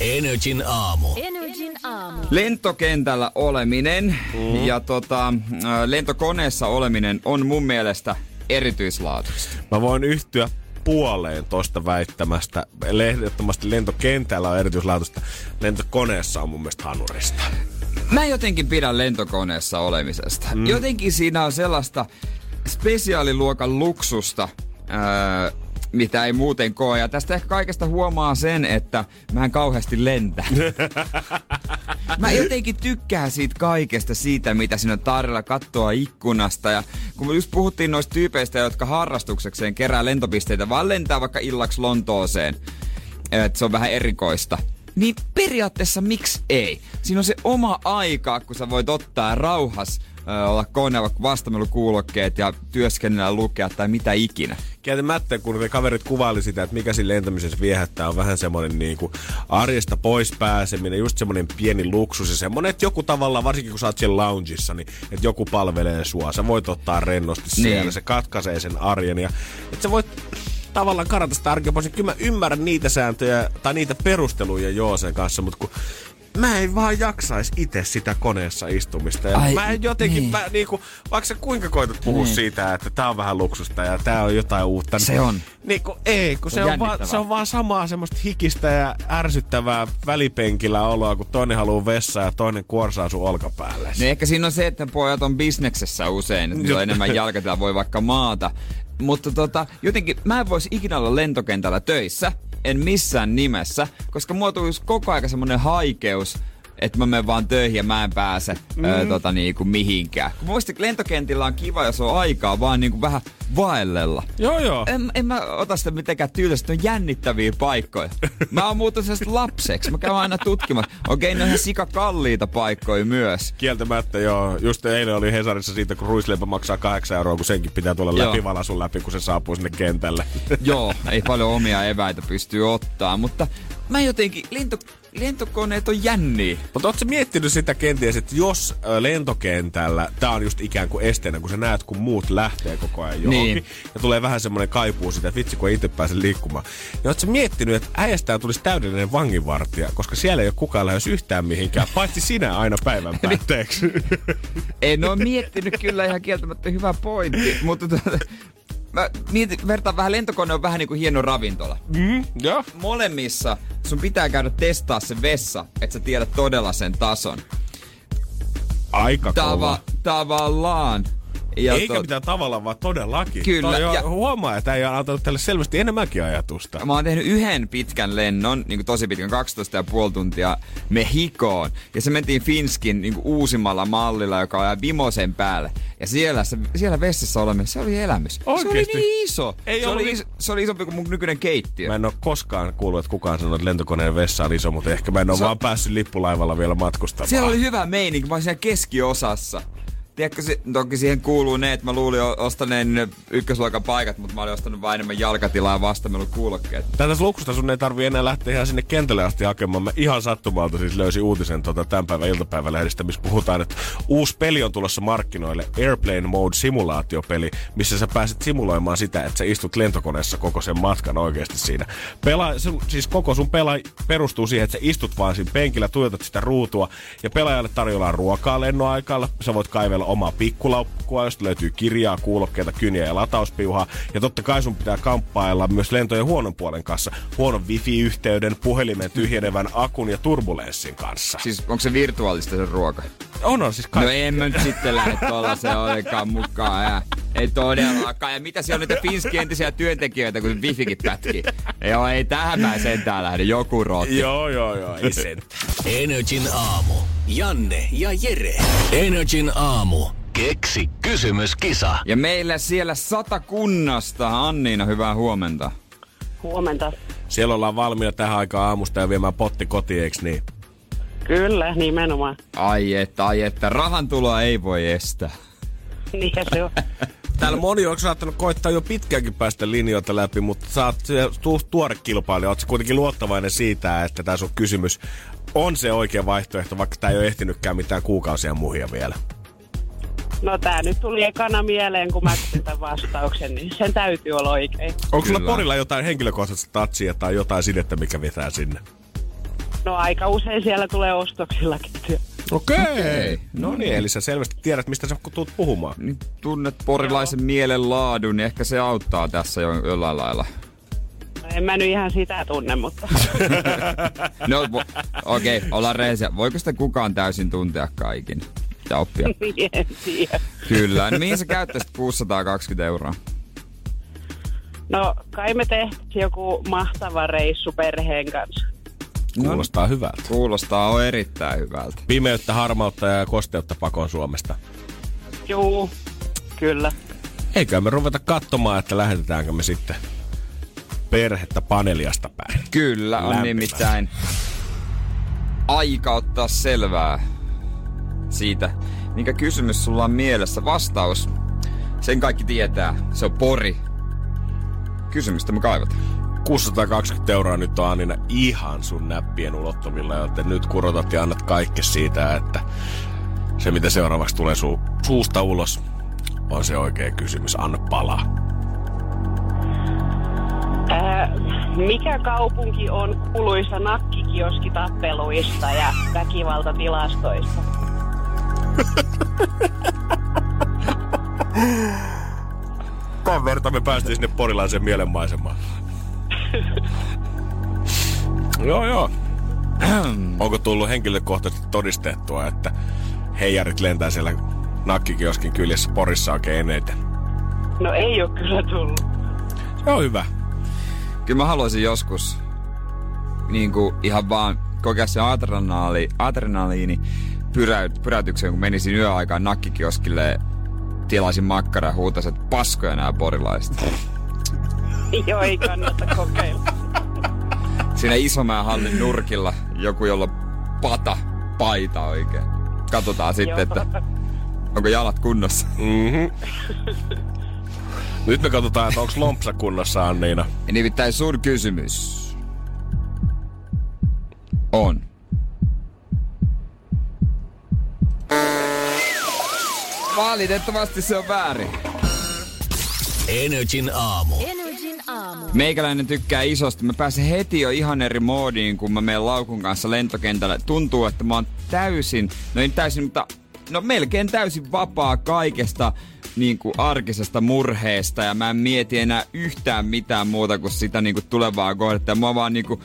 [SPEAKER 1] Energin aamu.
[SPEAKER 4] Energin aamu.
[SPEAKER 3] Lentokentällä oleminen mm. ja tota, lentokoneessa oleminen on mun mielestä erityislaatuista.
[SPEAKER 2] Mä voin yhtyä puoleen tosta väittämästä. Ehdottomasti lentokentällä on erityislaatuista. Lentokoneessa on mun mielestä hanurista.
[SPEAKER 3] Mä jotenkin pidän lentokoneessa olemisesta. Mm. Jotenkin siinä on sellaista spesiaaliluokan luksusta, ää, mitä ei muuten koe. Ja tästä ehkä kaikesta huomaa sen, että mä en kauheasti lentä. mä jotenkin tykkään siitä kaikesta, siitä mitä siinä on tarjolla, kattoa ikkunasta. Ja kun me just puhuttiin noista tyypeistä, jotka harrastuksekseen kerää lentopisteitä, vaan lentää vaikka illaksi Lontooseen, että se on vähän erikoista. Niin periaatteessa miksi ei? Siinä on se oma aika, kun sä voit ottaa rauhas olla koneella vastamelukuulokkeet ja työskennellä lukea tai mitä ikinä.
[SPEAKER 2] Kieltämättä, kun ne kaverit kuvaili sitä, että mikä siinä lentämisessä viehättää, on vähän semmoinen niin kuin arjesta pois pääseminen, just semmoinen pieni luksus ja semmoinen, että joku tavallaan, varsinkin kun sä oot siellä loungeissa, niin että joku palvelee sua. Sä voit ottaa rennosti siellä,
[SPEAKER 3] Niin.
[SPEAKER 2] se katkaisee sen arjen ja että sä voit tavallaan karata sitä arkea pois. Kyllä mä ymmärrän niitä sääntöjä tai niitä perusteluja joo sen kanssa, mutta kun mä en vaan jaksais itse sitä koneessa istumista. Ja
[SPEAKER 3] Ai,
[SPEAKER 2] mä en jotenkin,
[SPEAKER 3] niin.
[SPEAKER 2] niin. mä, niinku, vaikka sä kuinka koetat puhua
[SPEAKER 3] Niin.
[SPEAKER 2] siitä, että tää on vähän luksusta ja tää on jotain uutta. niin-
[SPEAKER 3] Se on.
[SPEAKER 2] Niin kun, ei, kun se,
[SPEAKER 3] Se
[SPEAKER 2] on,
[SPEAKER 3] on
[SPEAKER 2] vaan, se on vaan samaa semmoista hikistä ja ärsyttävää välipenkillä oloa, kun toinen haluaa vessaa ja toinen kuorsaa sun olkapäälle.
[SPEAKER 3] Niin ehkä siinä on se, että pojat on bisneksessä usein, että niillä on enemmän jalkatilla voi vaikka maata. Mutta tota, jotenkin mä en voisi ikinä olla lentokentällä töissä, en missään nimessä, koska mulla koko ajan semmonen haikeus, että mä menen vaan töihin ja mä en pääse mm. ö, tota, niinku mihinkään. Kun muistin, että lentokentillä on kiva, jos on aikaa vaan niinku vähän vaellella.
[SPEAKER 2] Joo, joo.
[SPEAKER 3] En, en mä ota sitä mitenkään tyylistä, ne on jännittäviä paikkoja. Mä oon muuten sellaista lapseksi, mä käyn aina tutkimassa. Okei, ne on ihan sikakalliita paikkoja myös.
[SPEAKER 2] Kieltämättä joo. Just eilen oli Hesarissa siitä, kun ruisleipä maksaa 8 euroa, kun senkin pitää tulla
[SPEAKER 3] Joo.
[SPEAKER 2] läpi valasun läpi, kun se saapuu sinne kentälle.
[SPEAKER 3] Joo, ei paljon omia eväitä pystyy ottaa, mutta mä jotenkin, lento, lentokoneet on jänniä.
[SPEAKER 2] Mutta ootko miettinyt sitä kenties, että jos lentokentällä, tää on just ikään kuin esteenä, kun sä näet, kun muut lähtee koko ajan johonkin,
[SPEAKER 3] Niin.
[SPEAKER 2] niin. ja tulee vähän semmoinen kaipuu sitä, että vitsi kun ei itse pääse liikkumaan. Ja ootko miettinyt, että äijästään tulisi täydellinen vanginvartija, koska siellä ei ole kukaan lähes yhtään mihinkään, paitsi sinä aina päivän päätteeksi.
[SPEAKER 3] En oo miettinyt kyllä ihan kieltämättä hyvä pointti, mutta tota, mä mietin, vertaan vähän, lentokone on vähän niin kuin hieno ravintola.
[SPEAKER 2] mm, joo.
[SPEAKER 3] Molemmissa sun pitää käydä testaa se vessa, että sä tiedät todella sen tason.
[SPEAKER 2] Aika
[SPEAKER 3] Tava,
[SPEAKER 2] kova.
[SPEAKER 3] tavallaan
[SPEAKER 2] Ja Eikä to... mitään tavalla, vaan todellakin.
[SPEAKER 3] Kyllä.
[SPEAKER 2] Toi ja... Huomaa, että ei ole antanut tälle selvästi enemmänkin ajatusta.
[SPEAKER 3] Mä oon tehnyt yhden pitkän lennon, niin kuin tosi pitkän, 12,5 tuntia Mehikoon. Ja se mentiin Finskin niin kuin uusimmalla mallilla, joka on Vimosen päälle. Ja siellä, se, siellä vessassa olemme, se oli elämys. Oikeesti? Se oli niin iso. Ei se, oli, niin... se oli isompi kuin mun nykyinen keittiö.
[SPEAKER 2] Mä en ole koskaan kuullut, että kukaan sanoo, että lentokoneen vessa on iso, mutta ehkä mä en ole se... vaan päässyt lippulaivalla vielä matkustamaan.
[SPEAKER 3] Siellä oli hyvä meininki, mä olin siellä keskiosassa tiedätkö, toki siihen kuuluu ne, että mä luulin ostaneen ykkösluokan paikat, mutta mä olin ostanut vain enemmän jalkatilaa ja kuulokkeet.
[SPEAKER 2] Tätä lukusta sun ei tarvi enää lähteä ihan sinne kentälle asti hakemaan. Mä ihan sattumalta siis löysin uutisen tota, tämän päivän iltapäivälehdistä, missä puhutaan, että uusi peli on tulossa markkinoille. Airplane Mode simulaatiopeli, missä sä pääset simuloimaan sitä, että sä istut lentokoneessa koko sen matkan oikeasti siinä. Pela, siis koko sun pela perustuu siihen, että sä istut vaan siinä penkillä, tuijotat sitä ruutua ja pelaajalle tarjolla ruokaa lennoaikalla. Sä voit kaivella omaa pikkulaukkua, josta löytyy kirjaa, kuulokkeita, kyniä ja latauspiuhaa. Ja totta kai sun pitää kamppailla myös lentojen huonon puolen kanssa. Huonon wifi-yhteyden, puhelimen tyhjenevän akun ja turbulenssin kanssa.
[SPEAKER 3] Siis onko se virtuaalista se ruoka?
[SPEAKER 2] On, on siis kaikki.
[SPEAKER 3] No en mä nyt sitten lähde tuolla se olekaan mukaan. Ja. Ei todellakaan. Ja mitä siellä on niitä finski entisiä työntekijöitä, kun wifikin pätkii? Joo, ei tähän mä sentään lähde. Joku rotti.
[SPEAKER 2] joo, joo, joo. Ei sen.
[SPEAKER 1] Energin aamu. Janne ja Jere. Energin aamu. Keksi kysymyskisa.
[SPEAKER 3] Ja meillä siellä sata kunnasta. Anniina, hyvää huomenta.
[SPEAKER 4] Huomenta.
[SPEAKER 2] Siellä ollaan valmiina tähän aikaan aamusta ja viemään potti kotiin, eikö niin?
[SPEAKER 4] Kyllä, nimenomaan.
[SPEAKER 3] Ai että, ai että. Rahan tuloa ei voi estää.
[SPEAKER 4] Niin se on.
[SPEAKER 2] Täällä moni on saattanut koittaa jo pitkäänkin päästä linjoilta läpi, mutta sä oot tuore kilpailija. Oot kuitenkin luottavainen siitä, että tämä sun kysymys on se oikea vaihtoehto, vaikka tämä ei ole ehtinytkään mitään kuukausia muhia vielä.
[SPEAKER 4] No tää nyt tuli ekana mieleen, kun mä tämän vastauksen, niin sen täytyy olla oikein.
[SPEAKER 2] Onko sulla porilla jotain henkilökohtaista tatsia tai jotain sinettä, mikä vetää sinne?
[SPEAKER 4] No aika usein siellä tulee ostoksillakin työ.
[SPEAKER 2] Okei. Okay. No niin, eli sä selvästi tiedät, mistä sä tulet puhumaan.
[SPEAKER 3] Niin tunnet porilaisen mielen laadun, niin ehkä se auttaa tässä jo jollain lailla.
[SPEAKER 4] No en mä nyt ihan sitä tunne, mutta...
[SPEAKER 3] no, okei, okay, ollaan reisiä. Voiko sitä kukaan täysin tuntea kaikin? Ja oppia.
[SPEAKER 4] en tiedä.
[SPEAKER 3] Kyllä. No, mihin sä käyttäisit 620 euroa?
[SPEAKER 4] No, kai me tehtiin joku mahtava reissu perheen kanssa.
[SPEAKER 2] Kuulostaa no, hyvältä.
[SPEAKER 3] Kuulostaa on erittäin hyvältä.
[SPEAKER 2] Pimeyttä, harmautta ja kosteutta pakoon Suomesta.
[SPEAKER 4] Joo, kyllä.
[SPEAKER 2] Eikö me ruveta katsomaan, että lähetetäänkö me sitten perhettä paneliasta päin.
[SPEAKER 3] Kyllä, on nimittäin aika ottaa selvää siitä, mikä kysymys sulla on mielessä. Vastaus, sen kaikki tietää, se on pori. Kysymystä me kaivataan.
[SPEAKER 2] 620 euroa nyt on Anina ihan sun näppien ulottuvilla, joten nyt kurotat ja annat kaikki siitä, että se mitä seuraavaksi tulee su- suusta ulos on se oikea kysymys. Anna palaa.
[SPEAKER 4] Äh, mikä kaupunki on kuluisa nakkikioskitappeluista ja väkivaltatilastoista?
[SPEAKER 2] Tämän verta me päästiin sinne porilaisen mielenmaisemaan. joo, joo. Onko tullut henkilökohtaisesti todistettua, että heijarit lentää siellä nakkikioskin kyljessä Porissa oikein eniten?
[SPEAKER 4] No ei ole kyllä tullut.
[SPEAKER 2] Se on hyvä.
[SPEAKER 3] Kyllä mä haluaisin joskus niin kuin ihan vaan kokea se adrenaali, adrenaliini pyräyt, pyräytyksen, kun menisin yöaikaan nakkikioskille tilaisin makkara ja huutasin, että paskoja nämä porilaiset.
[SPEAKER 4] Joo, ei kannata kokeilla.
[SPEAKER 3] Siinä Isomäen hallin nurkilla joku, jolla pata, paita oikein. Katsotaan sitten, että onko jalat kunnossa.
[SPEAKER 2] Mm-hmm. Nyt me katsotaan, että onko lompsa kunnossa, Anniina.
[SPEAKER 3] Nimittäin sun kysymys on. Valitettavasti se on väärin.
[SPEAKER 1] Energin aamu.
[SPEAKER 5] Energin aamu.
[SPEAKER 3] Meikäläinen tykkää isosti. Mä pääsen heti jo ihan eri moodiin, kun mä menen laukun kanssa lentokentälle. Tuntuu, että mä oon täysin, no ei täysin, mutta no melkein täysin vapaa kaikesta niin kuin arkisesta murheesta ja mä en mieti enää yhtään mitään muuta kuin sitä niin kuin tulevaa kohdetta. Ja mua vaan niin kuin,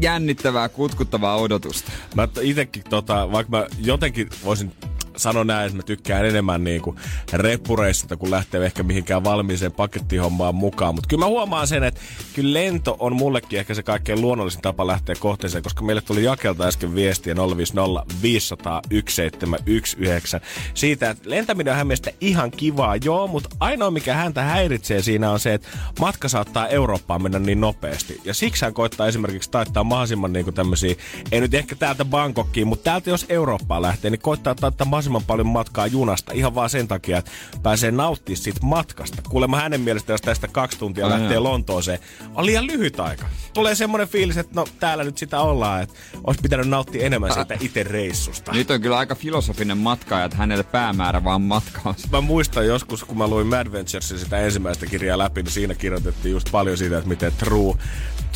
[SPEAKER 3] jännittävää, kutkuttavaa odotusta.
[SPEAKER 2] Mä itekin tota, vaikka mä jotenkin voisin sanon näin, että mä tykkään enemmän niin kuin reppureissista, kun lähtee ehkä mihinkään valmiiseen pakettihommaan mukaan. Mutta kyllä mä huomaan sen, että kyllä lento on mullekin ehkä se kaikkein luonnollisin tapa lähteä kohteeseen, koska meille tuli jakelta äsken viestiä 050 500 1719 siitä, että lentäminen on hän mielestä ihan kivaa, joo, mutta ainoa mikä häntä häiritsee siinä on se, että matka saattaa Eurooppaan mennä niin nopeasti. Ja siksi hän koittaa esimerkiksi taittaa mahdollisimman niin tämmöisiä, ei nyt ehkä täältä Bangkokkiin, mutta täältä jos Eurooppaan lähtee, niin koittaa taittaa mahdollisimman paljon matkaa junasta ihan vaan sen takia, että pääsee nauttimaan siitä matkasta. Kuulemma hänen mielestä, jos tästä kaksi tuntia
[SPEAKER 3] Ai
[SPEAKER 2] lähtee. Lontooseen, on liian lyhyt aika. Tulee semmoinen fiilis, että no täällä nyt sitä ollaan, että olisi pitänyt nauttia enemmän siitä itse reissusta.
[SPEAKER 3] Nyt on kyllä aika filosofinen matka, että hänelle päämäärä vaan matkaus.
[SPEAKER 2] Mä muistan joskus, kun mä luin Mad Venturesin sitä ensimmäistä kirjaa läpi, niin siinä kirjoitettiin just paljon siitä, että miten true,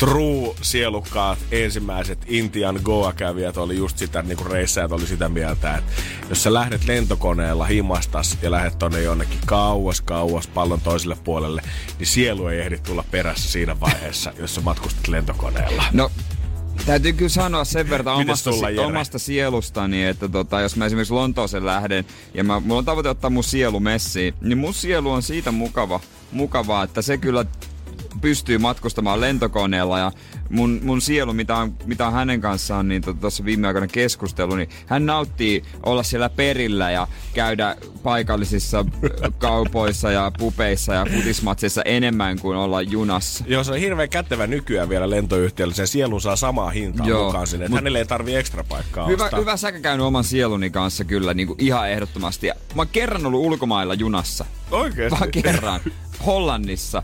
[SPEAKER 2] true sielukkaat ensimmäiset Intian Goa-kävijät oli just sitä, niin kuin reissäjät oli sitä mieltä, että jos sä lähdet lentokoneella himastas ja lähdet tonne jonnekin kauas, kauas pallon toiselle puolelle, niin sielu ei ehdi tulla perässä siinä vaiheessa, jos sä matkustat lentokoneella.
[SPEAKER 3] No, Täytyy kyllä sanoa sen verran omasta,
[SPEAKER 2] sulla,
[SPEAKER 3] omasta sielustani, että tota, jos mä esimerkiksi Lontooseen lähden ja mä, mulla on tavoite ottaa mun sielu messiin, niin mun sielu on siitä mukava, mukavaa, että se kyllä pystyy matkustamaan lentokoneella ja mun, mun sielu, mitä on, mitä on hänen kanssaan niin tuossa viime aikoina keskustelu, niin hän nauttii olla siellä perillä ja käydä paikallisissa kaupoissa ja pupeissa ja futismatseissa enemmän kuin olla junassa.
[SPEAKER 2] Joo, se on hirveän kätevä nykyään vielä lentoyhtiöllä. Sen sielun saa samaa hintaa
[SPEAKER 3] Joo,
[SPEAKER 2] mukaan sinne.
[SPEAKER 3] Mut-
[SPEAKER 2] hänelle ei tarvi ekstra paikkaa
[SPEAKER 3] Hyvä,
[SPEAKER 2] ostaa.
[SPEAKER 3] hyvä säkä käynyt oman sieluni kanssa kyllä niin kuin ihan ehdottomasti. Ja Mä oon kerran ollut ulkomailla junassa.
[SPEAKER 2] Oikeesti?
[SPEAKER 3] Vaan kerran. Hollannissa.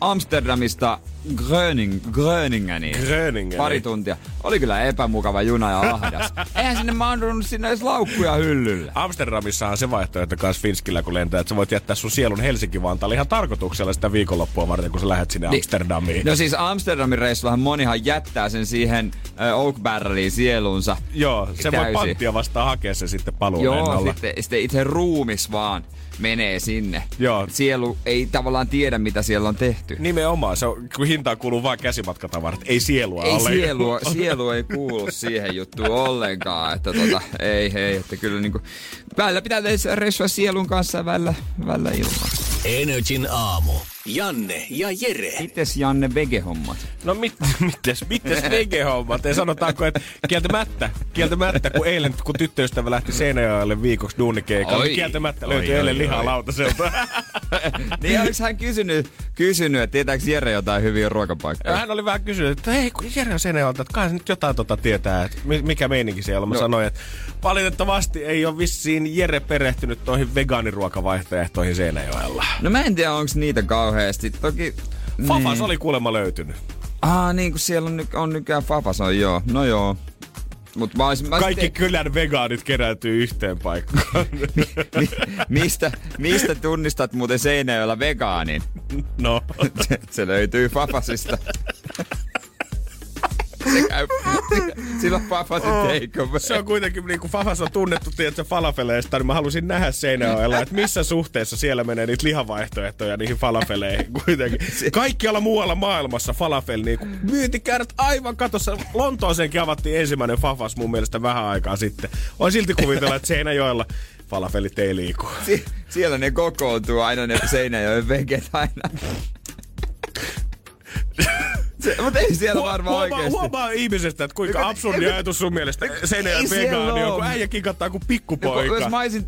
[SPEAKER 3] Amsterdamista Gröning, Gröningeniin.
[SPEAKER 2] Gröningeniin.
[SPEAKER 3] Pari tuntia. Oli kyllä epämukava juna ja ahdas. Eihän sinne mahdunut sinne edes laukkuja hyllylle.
[SPEAKER 2] Amsterdamissahan on se vaihtoehto kanssa Finskillä, kun lentää, että sä voit jättää sun sielun Helsinki-Vantaalle ihan tarkoituksella sitä viikonloppua varten, kun sä lähdet sinne
[SPEAKER 3] Niin.
[SPEAKER 2] Amsterdamiin.
[SPEAKER 3] No siis Amsterdamin reissullahan monihan jättää sen siihen äh, Oak Barreliin sielunsa.
[SPEAKER 2] Joo, se voi panttia vastaan hakea se sitten
[SPEAKER 3] Joo,
[SPEAKER 2] paluulennolla.
[SPEAKER 3] sitten, sitten itse ruumis vaan menee sinne.
[SPEAKER 2] Joo.
[SPEAKER 3] Sielu ei tavallaan tiedä, mitä siellä on tehty.
[SPEAKER 2] Nimenomaan, se on, kun hintaan kuuluu vain käsimatkatavarat, ei sielua
[SPEAKER 3] Ei
[SPEAKER 2] ole.
[SPEAKER 3] sielu, sielu ei kuulu siihen juttuun ollenkaan, että tota, ei hei, että kyllä niinku, välillä pitää tehdä reissua sielun kanssa ja välillä, välillä ilman.
[SPEAKER 1] Energin aamu. Janne ja Jere.
[SPEAKER 3] Mites Janne vegehommat?
[SPEAKER 2] No mit, mites, mites vege-hommat? Ei sanotaanko, että kieltämättä, kieltämättä, kun eilen, kun tyttöystävä lähti Seinäjoelle viikoksi duunikeikalle, niin kieltämättä
[SPEAKER 3] Oi,
[SPEAKER 2] löytyi
[SPEAKER 3] oi,
[SPEAKER 2] eilen
[SPEAKER 3] oi.
[SPEAKER 2] lihaa lautaselta.
[SPEAKER 3] Niin oliko hän kysynyt, kysynyt että tietääkö Jere jotain hyviä
[SPEAKER 2] Ja
[SPEAKER 3] ruokapaikkoja?
[SPEAKER 2] hän oli vähän kysynyt, että hei, kun Jere on Seinäjoelta, että kai se nyt jotain tota tietää, että mi- mikä meininki siellä on. Mä
[SPEAKER 3] No.
[SPEAKER 2] sanoin, että valitettavasti ei ole vissiin Jere perehtynyt noihin vegaaniruokavaihtoehtoihin Seinäjoella.
[SPEAKER 3] No mä en tiedä, onko niitä kauheasti. Toki...
[SPEAKER 2] Fafas
[SPEAKER 3] niin.
[SPEAKER 2] oli kuulemma löytynyt.
[SPEAKER 3] Ah, niin kuin siellä on, on nykyään Fafas on, joo. No joo. Mut mä olisin, mä
[SPEAKER 2] Kaikki
[SPEAKER 3] sitten-
[SPEAKER 2] kylän vegaanit kerääntyy yhteen paikkaan.
[SPEAKER 3] Mi- mistä, mistä tunnistat muuten Seinäjoella vegaanin?
[SPEAKER 2] no.
[SPEAKER 3] Se, se löytyy Fafasista. Se käy, sillä on Fafasin takeaway.
[SPEAKER 2] Se on kuitenkin, niin kuin Fafas on tunnettu, tiedätkö, falafeleista, niin mä halusin nähdä Seinäjoella, että missä suhteessa siellä menee niitä lihavaihtoehtoja niihin falafeleihin kuitenkin. Kaikkialla muualla maailmassa falafel, niin kuin myyntikäärät aivan katossa. Lontooseenkin avattiin ensimmäinen Fafas mun mielestä vähän aikaa sitten. On silti kuvitella, että Seinäjoella falafelit ei liiku.
[SPEAKER 3] Sie- siellä ne kokoontuu aina ne Seinäjoen veget aina. Se, mutta ei siellä varmaan
[SPEAKER 2] huomaa,
[SPEAKER 3] oikeesti.
[SPEAKER 2] huomaa ihmisestä, että kuinka absurdi ajatus sun mielestä
[SPEAKER 3] siellä
[SPEAKER 2] vegaani on, kun äijä kikattaa kuin
[SPEAKER 3] Jos
[SPEAKER 2] pikkupoika.
[SPEAKER 3] mä olisin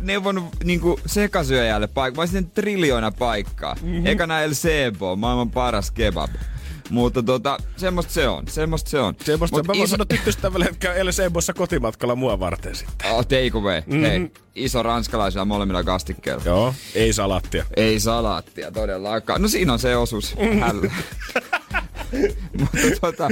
[SPEAKER 3] neuvonut niinku sekasyöjälle paikkaa, mä olisin triljoona paikkaa.
[SPEAKER 2] Mhm.
[SPEAKER 3] Mm-hmm. Ekana El Sebo, maailman paras kebab. Mutta tota, semmoista se on, semmoista se on.
[SPEAKER 2] Semmosta,
[SPEAKER 3] Mut
[SPEAKER 2] mä voin
[SPEAKER 3] iso-
[SPEAKER 2] sanoa että käy El Sebossa kotimatkalla mua varten sitten.
[SPEAKER 3] Oh, take away. Mm-hmm. Hei, iso ranskalaisilla molemmilla kastikkeilla.
[SPEAKER 2] Joo, ei salattia.
[SPEAKER 3] Ei salaattia todellakaan. No siinä on se osuus. Hällä. Mutta tota,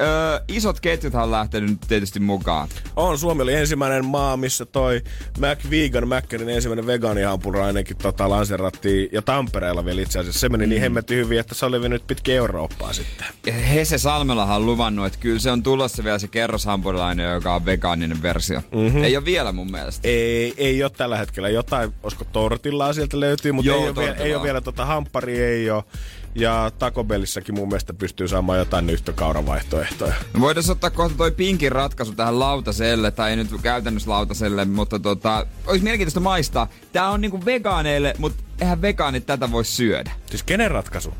[SPEAKER 3] ö, isot ketjuthan on lähtenyt nyt tietysti mukaan.
[SPEAKER 2] On, Suomi oli ensimmäinen maa, missä toi Mac Vegan Maccarin ensimmäinen vegaanihampura ainakin tota, lanserattiin. Ja Tampereella vielä itse asiassa. Se meni mm. niin hemmetti hyvin, että se oli vienyt pitkin Eurooppaa sitten.
[SPEAKER 3] Hese Salmelahan on luvannut, että kyllä se on tulossa vielä se kerroshampurilainen, joka on vegaaninen versio. Mm-hmm. Ei ole vielä mun mielestä.
[SPEAKER 2] Ei, ei ole tällä hetkellä. Jotain, olisiko tortillaa sieltä löytyy, mutta
[SPEAKER 3] Joo,
[SPEAKER 2] ei, ole vielä, ei ole vielä tota, hamppari, ei ole. Ja Taco Bellissäkin mun mielestä pystyy saamaan jotain nyhtökauravaihtoehtoja.
[SPEAKER 3] No voitaisiin ottaa kohta toi pinkin ratkaisu tähän lautaselle, tai ei nyt käytännössä lautaselle, mutta tota, olisi mielenkiintoista maistaa. Tää on niinku vegaaneille, mutta eihän vegaanit tätä voi syödä.
[SPEAKER 2] Siis kenen ratkaisu?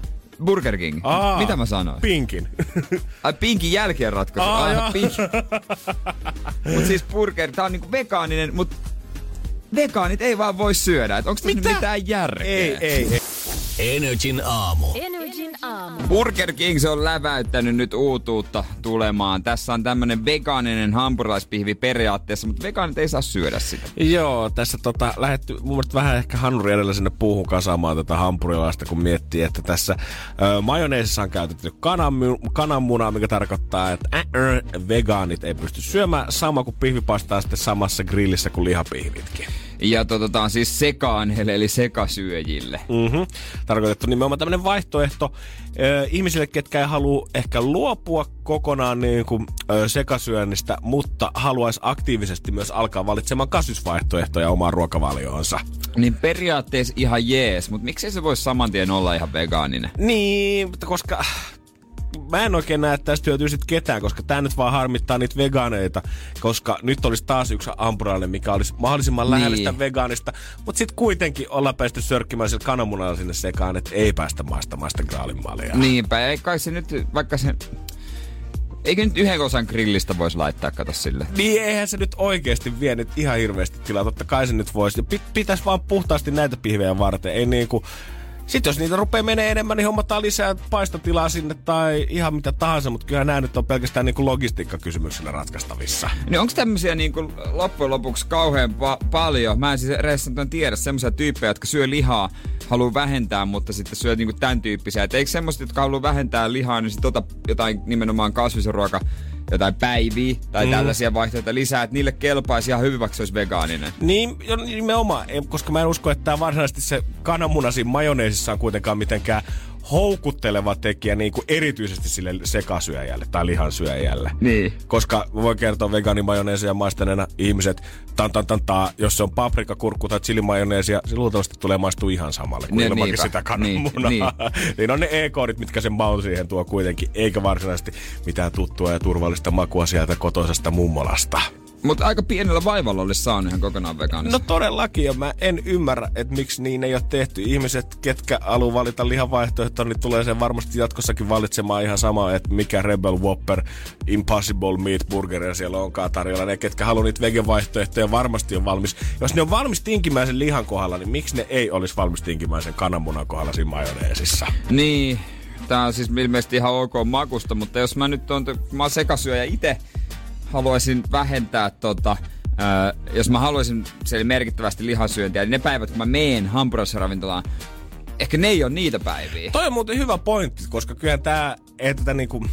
[SPEAKER 3] Burger King.
[SPEAKER 2] Aa,
[SPEAKER 3] Mitä mä sanoin?
[SPEAKER 2] Pinkin.
[SPEAKER 3] Ai pinkin jälkeen ratkaisu.
[SPEAKER 2] Aa,
[SPEAKER 3] Ai,
[SPEAKER 2] joo.
[SPEAKER 3] pink. mut siis burger, tää on niinku vegaaninen, mut vegaanit ei vaan voi syödä. Et onks tässä nyt
[SPEAKER 2] Mitä?
[SPEAKER 3] mitään järkeä?
[SPEAKER 2] ei, ei, ei.
[SPEAKER 1] Energin aamu.
[SPEAKER 5] Energin aamu.
[SPEAKER 3] Burger King se on läväyttänyt nyt uutuutta tulemaan. Tässä on tämmönen vegaaninen hampurilaispihvi periaatteessa, mutta vegaanit ei saa syödä sitä.
[SPEAKER 2] Joo, tässä tota, lähetty mun mielestä vähän ehkä hanuri edellä sinne puuhun kasaamaan tätä hampurilaista, kun miettii, että tässä ö, majoneesissa on käytetty kananmu- kananmunaa, mikä tarkoittaa, että äh, äh, vegaanit ei pysty syömään sama kuin pihvipasta on sitten samassa grillissä kuin lihapihvitkin.
[SPEAKER 3] Ja tää on siis sekaaneille, eli sekasyöjille.
[SPEAKER 2] Mm-hmm. Tarkoitettu nimenomaan tämmöinen vaihtoehto ö, ihmisille, ketkä ei halua ehkä luopua kokonaan niin kuin, ö, sekasyönnistä, mutta haluaisi aktiivisesti myös alkaa valitsemaan kasvisvaihtoehtoja omaan ruokavalioonsa.
[SPEAKER 3] Niin periaatteessa ihan jees, mutta miksei se voisi saman tien olla ihan vegaaninen?
[SPEAKER 2] Niin, mutta koska mä en oikein näe, että tästä hyötyy sit ketään, koska tää nyt vaan harmittaa niitä vegaaneita, koska nyt olisi taas yksi ampurainen, mikä olisi mahdollisimman lähellä
[SPEAKER 3] Niin.
[SPEAKER 2] sitä vegaanista, mutta sitten kuitenkin ollaan päästy sörkkimään sillä kananmunalla sinne sekaan, että ei päästä maistamaan sitä graalinmalia.
[SPEAKER 3] Niinpä, ei kai se nyt, vaikka se... Eikö nyt yhden osan grillistä voisi laittaa, kato sille?
[SPEAKER 2] Niin eihän se nyt oikeasti vie nyt ihan hirveästi tilaa. Totta kai se nyt voisi. Pit, pitäisi vaan puhtaasti näitä pihvejä varten. Ei niinku... Sitten jos niitä rupeaa menee enemmän, niin hommataan lisää paistotilaa sinne tai ihan mitä tahansa, mutta kyllä nämä nyt on pelkästään niinku logistiikkakysymyksenä ratkaistavissa.
[SPEAKER 3] Niin onko tämmöisiä niin kuin loppujen lopuksi kauhean pa- paljon? Mä en siis nyt tiedä semmoisia tyyppejä, jotka syö lihaa, haluaa vähentää, mutta sitten syö niin kuin tämän tyyppisiä. Et eikö semmoiset, jotka haluaa vähentää lihaa, niin sitten ota jotain nimenomaan kasvisruoka, jotain päiviä tai mm. tällaisia vaihtoehtoja lisää, että niille kelpaisi ihan hyvin, vaikka se olisi vegaaninen.
[SPEAKER 2] Niin, nimenomaan, koska mä en usko, että tämä varsinaisesti se kananmuna siinä majoneesissa on kuitenkaan mitenkään houkutteleva tekijä niin kuin erityisesti sille sekasyöjälle tai lihansyöjälle.
[SPEAKER 3] Niin.
[SPEAKER 2] Koska mä voin kertoa vegaanimajoneesia maistaneena ihmiset, tan, tan, tan, ta, jos se on paprikakurkku tai chilimajoneesia, se luultavasti tulee maistuu ihan samalle kuin
[SPEAKER 3] Ne,
[SPEAKER 2] ilmankin sitä kananmunaa.
[SPEAKER 3] Niin,
[SPEAKER 2] Niin, niin on ne e-koodit, mitkä sen maun siihen tuo kuitenkin, eikä varsinaisesti mitään tuttua ja turvallista makua sieltä kotoisesta mummolasta.
[SPEAKER 3] Mutta aika pienellä vaivalla olisi saanut ihan kokonaan vegaanisen.
[SPEAKER 2] No todellakin, ja mä en ymmärrä, että miksi niin ei ole tehty. Ihmiset, ketkä haluaa valita lihavaihtoehtoa, niin tulee sen varmasti jatkossakin valitsemaan ihan sama, että mikä Rebel Whopper, Impossible Meat Burger siellä onkaan tarjolla. Ne, ketkä haluaa niitä vegevaihtoehtoja, varmasti on valmis. Jos ne on valmis tinkimään sen lihan kohdalla, niin miksi ne ei olisi valmis tinkimään sen kananmunan kohdalla siinä majoneesissa?
[SPEAKER 3] Niin, tää on siis ilmeisesti ihan ok makusta, mutta jos mä nyt on, mä oon sekasyöjä itse haluaisin vähentää tota, ää, jos mä haluaisin siellä merkittävästi lihasyöntiä, niin ne päivät, kun mä meen hampurilaisravintolaan, ehkä ne ei ole niitä päiviä.
[SPEAKER 2] Toi on muuten hyvä pointti, koska kyllähän tää, ei tätä niinku,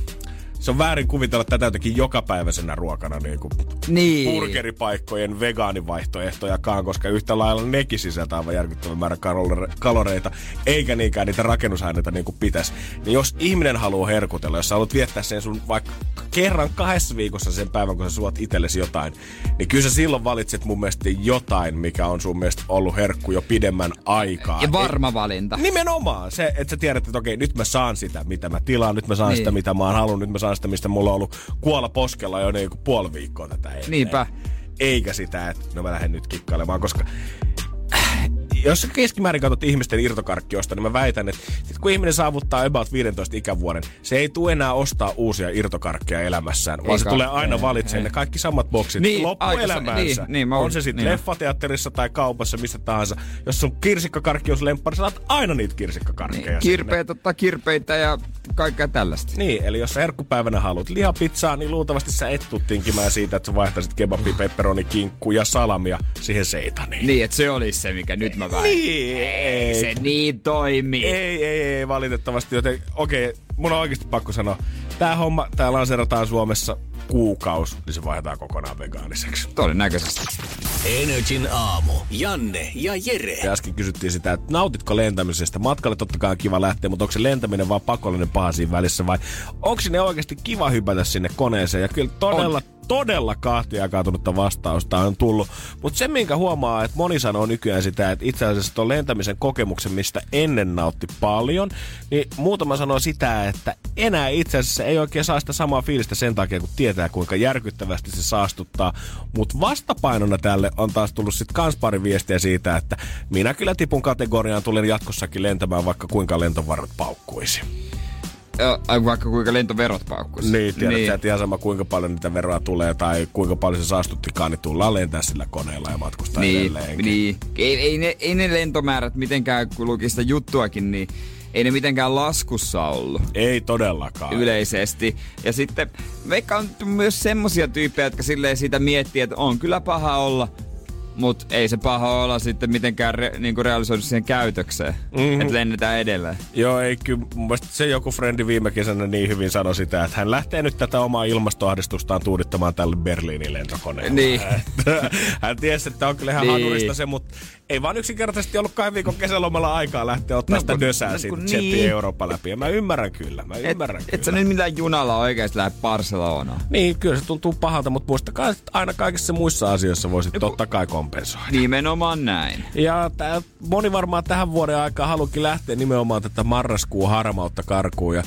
[SPEAKER 2] se on väärin kuvitella tätä jotenkin jokapäiväisenä ruokana niinku
[SPEAKER 3] Niin.
[SPEAKER 2] burgeripaikkojen vegaanivaihtoehtojakaan, koska yhtä lailla nekin sisältää aivan järkyttävän kalore- kaloreita, eikä niinkään niitä rakennusaineita niin kuin pitäisi. Niin jos ihminen haluaa herkutella, jos sä haluat viettää sen sun vaikka kerran kahdessa viikossa sen päivän, kun sä suot itsellesi jotain, niin kyllä sä silloin valitset mun mielestä jotain, mikä on sun mielestä ollut herkku jo pidemmän aikaa.
[SPEAKER 3] Ja varma valinta.
[SPEAKER 2] Nimenomaan se, että sä tiedät, että okei, nyt mä saan sitä, mitä mä tilaan, nyt mä saan
[SPEAKER 3] Niin.
[SPEAKER 2] sitä, mitä mä oon halunnut, nyt mä saan sitä, mistä mulla on ollut kuola poskella jo niin kuin puoli viikkoa tätä eteen.
[SPEAKER 3] Niinpä.
[SPEAKER 2] Eikä sitä, että no mä lähden nyt kikkailemaan, koska jos keskimäärin katsot ihmisten irtokarkkiosta, niin mä väitän, että sit kun ihminen saavuttaa about 15 ikävuoden, se ei tule enää ostaa uusia irtokarkkeja elämässään, vaan se
[SPEAKER 3] Eikä.
[SPEAKER 2] tulee aina valitsemaan ne kaikki samat boksit
[SPEAKER 3] Niin,
[SPEAKER 2] loppuelämäänsä.
[SPEAKER 3] niin, niin, mä
[SPEAKER 2] on se sitten
[SPEAKER 3] niin.
[SPEAKER 2] leffateatterissa tai kaupassa, missä tahansa. Jos sun kirsikkakarkki on lemppari, sä saat aina niitä kirsikkakarkkeja.
[SPEAKER 3] Niin, kirpeitä, ottaa kirpeitä ja kaikkea tällaista.
[SPEAKER 2] Niin, eli jos sä herkkupäivänä haluat lihapizzaa, niin luultavasti sä et tuu tinkimään siitä, että sä vaihtaisit kebabi, pepperoni, kinkku ja salamia siihen seitaniin.
[SPEAKER 3] Niin, että se olisi se, mikä nyt mä väin.
[SPEAKER 2] Niin, ei,
[SPEAKER 3] Se niin toimii.
[SPEAKER 2] ei, ei, ei, valitettavasti. Joten okei, mun on oikeasti pakko sanoa, tää homma, tää lanseerataan Suomessa kuukaus, niin se vaihdetaan kokonaan vegaaniseksi.
[SPEAKER 3] Todennäköisesti.
[SPEAKER 1] Energin aamu. Janne ja Jere.
[SPEAKER 2] Ja äsken kysyttiin sitä, että nautitko lentämisestä? Matkalle totta kai on kiva lähteä, mutta onko se lentäminen vaan pakollinen paha siinä välissä vai onko sinne oikeasti kiva hypätä sinne koneeseen? Ja kyllä todella, todella kahtia kaatunutta vastausta on tullut. Mutta se, minkä huomaa, että moni sanoo nykyään sitä, että itse asiassa tuon lentämisen kokemuksen, mistä ennen nautti paljon, niin muutama sanoo sitä, että enää itse asiassa ei oikein saa sitä samaa fiilistä sen takia, kun tietää, kuinka järkyttävästi se saastuttaa. Mutta vastapainona tälle on taas tullut sitten kans pari viestiä siitä, että minä kyllä tipun kategoriaan, tulen jatkossakin lentämään, vaikka kuinka lentovarret paukkuisi.
[SPEAKER 3] Ai vaikka kuinka lentoverot paukkuisi.
[SPEAKER 2] Niin, tiedät niin. että ihan sama kuinka paljon niitä veroa tulee tai kuinka paljon se saastuttikaan, niin tullaan lentää sillä koneella ja matkustaa
[SPEAKER 3] niin,
[SPEAKER 2] edelleenkin.
[SPEAKER 3] Niin, ei, ei, ne, ei ne lentomäärät mitenkään, kun luki sitä juttuakin, niin ei ne mitenkään laskussa ollut.
[SPEAKER 2] Ei todellakaan.
[SPEAKER 3] Yleisesti. Ja sitten vaikka on myös semmosia tyyppejä, jotka silleen siitä miettii, että on kyllä paha olla mutta ei se paha olla sitten mitenkään re, niinku realisoidu siihen käytökseen, mm-hmm. että lennetään edelleen.
[SPEAKER 2] Joo, ei kyllä. Mun se joku frendi viime kesänä niin hyvin sanoi sitä, että hän lähtee nyt tätä omaa ilmastoahdistustaan tuudittamaan tälle Berliinin lentokoneelle.
[SPEAKER 3] Niin.
[SPEAKER 2] hän tiesi, että on kyllä ihan niin. hanurista se, mutta ei vaan yksinkertaisesti ollut kahden viikon kesälomalla aikaa lähteä ottaa no, sitä kun, dösää no, siitä niin. Eurooppa läpi. Ja mä ymmärrän kyllä, mä ymmärrän
[SPEAKER 3] et,
[SPEAKER 2] kyllä.
[SPEAKER 3] Et sä nyt millään junalla oikeasti lähde Barcelonaan.
[SPEAKER 2] Niin, kyllä se tuntuu pahalta, mutta muistakaa, että aina kaikissa muissa asioissa voisit no, totta kai kompensoida.
[SPEAKER 3] Nimenomaan näin.
[SPEAKER 2] Ja tää, moni varmaan tähän vuoden aikaan halukin lähteä nimenomaan tätä marraskuun harmautta karkuun. Ja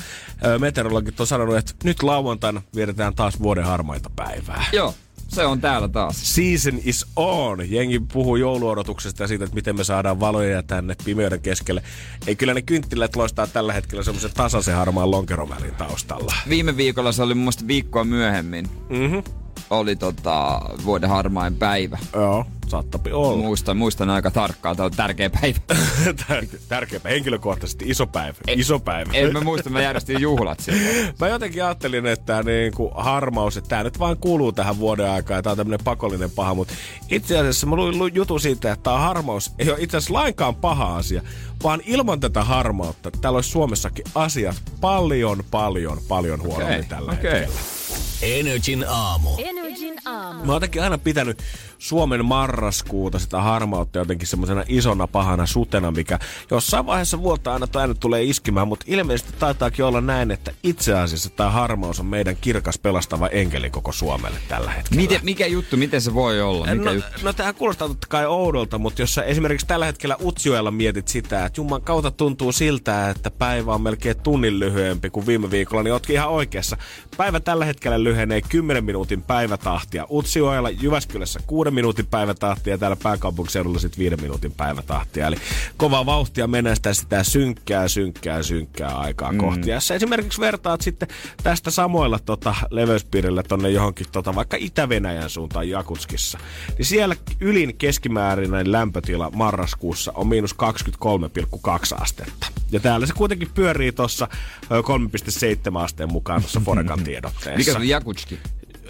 [SPEAKER 2] meteorologit on sanonut, että nyt lauantaina vietetään taas vuoden harmaita päivää.
[SPEAKER 3] Joo. Se on täällä taas.
[SPEAKER 2] Season is on. Jengi puhuu jouluodotuksesta ja siitä, että miten me saadaan valoja tänne pimeyden keskelle. Ei kyllä ne kynttilät loistaa tällä hetkellä semmoisen tasaisen harmaan lonkerovälin taustalla.
[SPEAKER 3] Viime viikolla se oli mun mielestä viikkoa myöhemmin.
[SPEAKER 2] Mhm
[SPEAKER 3] oli tota, vuoden harmain päivä.
[SPEAKER 2] Joo, saattapi olla.
[SPEAKER 3] Muistan, muistan aika tarkkaan, tämä on tärkeä päivä.
[SPEAKER 2] tärkeä päivä, henkilökohtaisesti iso päivä. En, iso päivä.
[SPEAKER 3] En mä muista, mä järjestin juhlat siellä.
[SPEAKER 2] mä jotenkin ajattelin, että niin kuin harmaus, että tämä nyt vaan kuuluu tähän vuoden aikaan ja tämä on tämmöinen pakollinen paha, mutta itse asiassa mä luin jutun siitä, että tämä harmaus ei ole itse asiassa lainkaan paha asia, vaan ilman tätä harmautta täällä olisi Suomessakin asiat paljon, paljon, paljon huonommin okay, tällä okay. hetkellä.
[SPEAKER 1] Energin aamu.
[SPEAKER 6] Energin aamu.
[SPEAKER 2] Mä oon aina pitänyt Suomen marraskuuta sitä harmautta jotenkin semmoisena isona pahana sutena, mikä jossain vaiheessa vuotta aina aina tulee iskimään, mutta ilmeisesti taitaakin olla näin, että itse asiassa tämä harmaus on meidän kirkas pelastava enkeli koko Suomelle tällä hetkellä.
[SPEAKER 3] Miten, mikä juttu, miten se voi olla? Mikä
[SPEAKER 2] no,
[SPEAKER 3] juttu?
[SPEAKER 2] no tähän kuulostaa totta kai oudolta, mutta jos sä esimerkiksi tällä hetkellä Utsjoella mietit sitä, että Jumman kautta tuntuu siltä, että päivä on melkein tunnin lyhyempi kuin viime viikolla, niin ootkin ihan oikeassa. Päivä tällä hetkellä lyhenee 10 minuutin päivätahtia. Utsjoella, Jyväskylässä 6 minuutin päivätahtia ja täällä pääkaupunkiseudulla sitten viiden minuutin päivätahtia. Eli kova vauhtia mennä sitä, sitä synkkää, synkkää, synkkää aikaa mm. kohti. Ja esimerkiksi vertaat sitten tästä samoilla tota, leveyspiirillä tonne johonkin tota, vaikka Itä-Venäjän suuntaan Jakutskissa. Niin siellä ylin keskimääräinen lämpötila marraskuussa on miinus 23,2 astetta. Ja täällä se kuitenkin pyörii tuossa 3,7 asteen mukaan tuossa Forekan tiedotteessa.
[SPEAKER 3] Mikä se on Jakutski?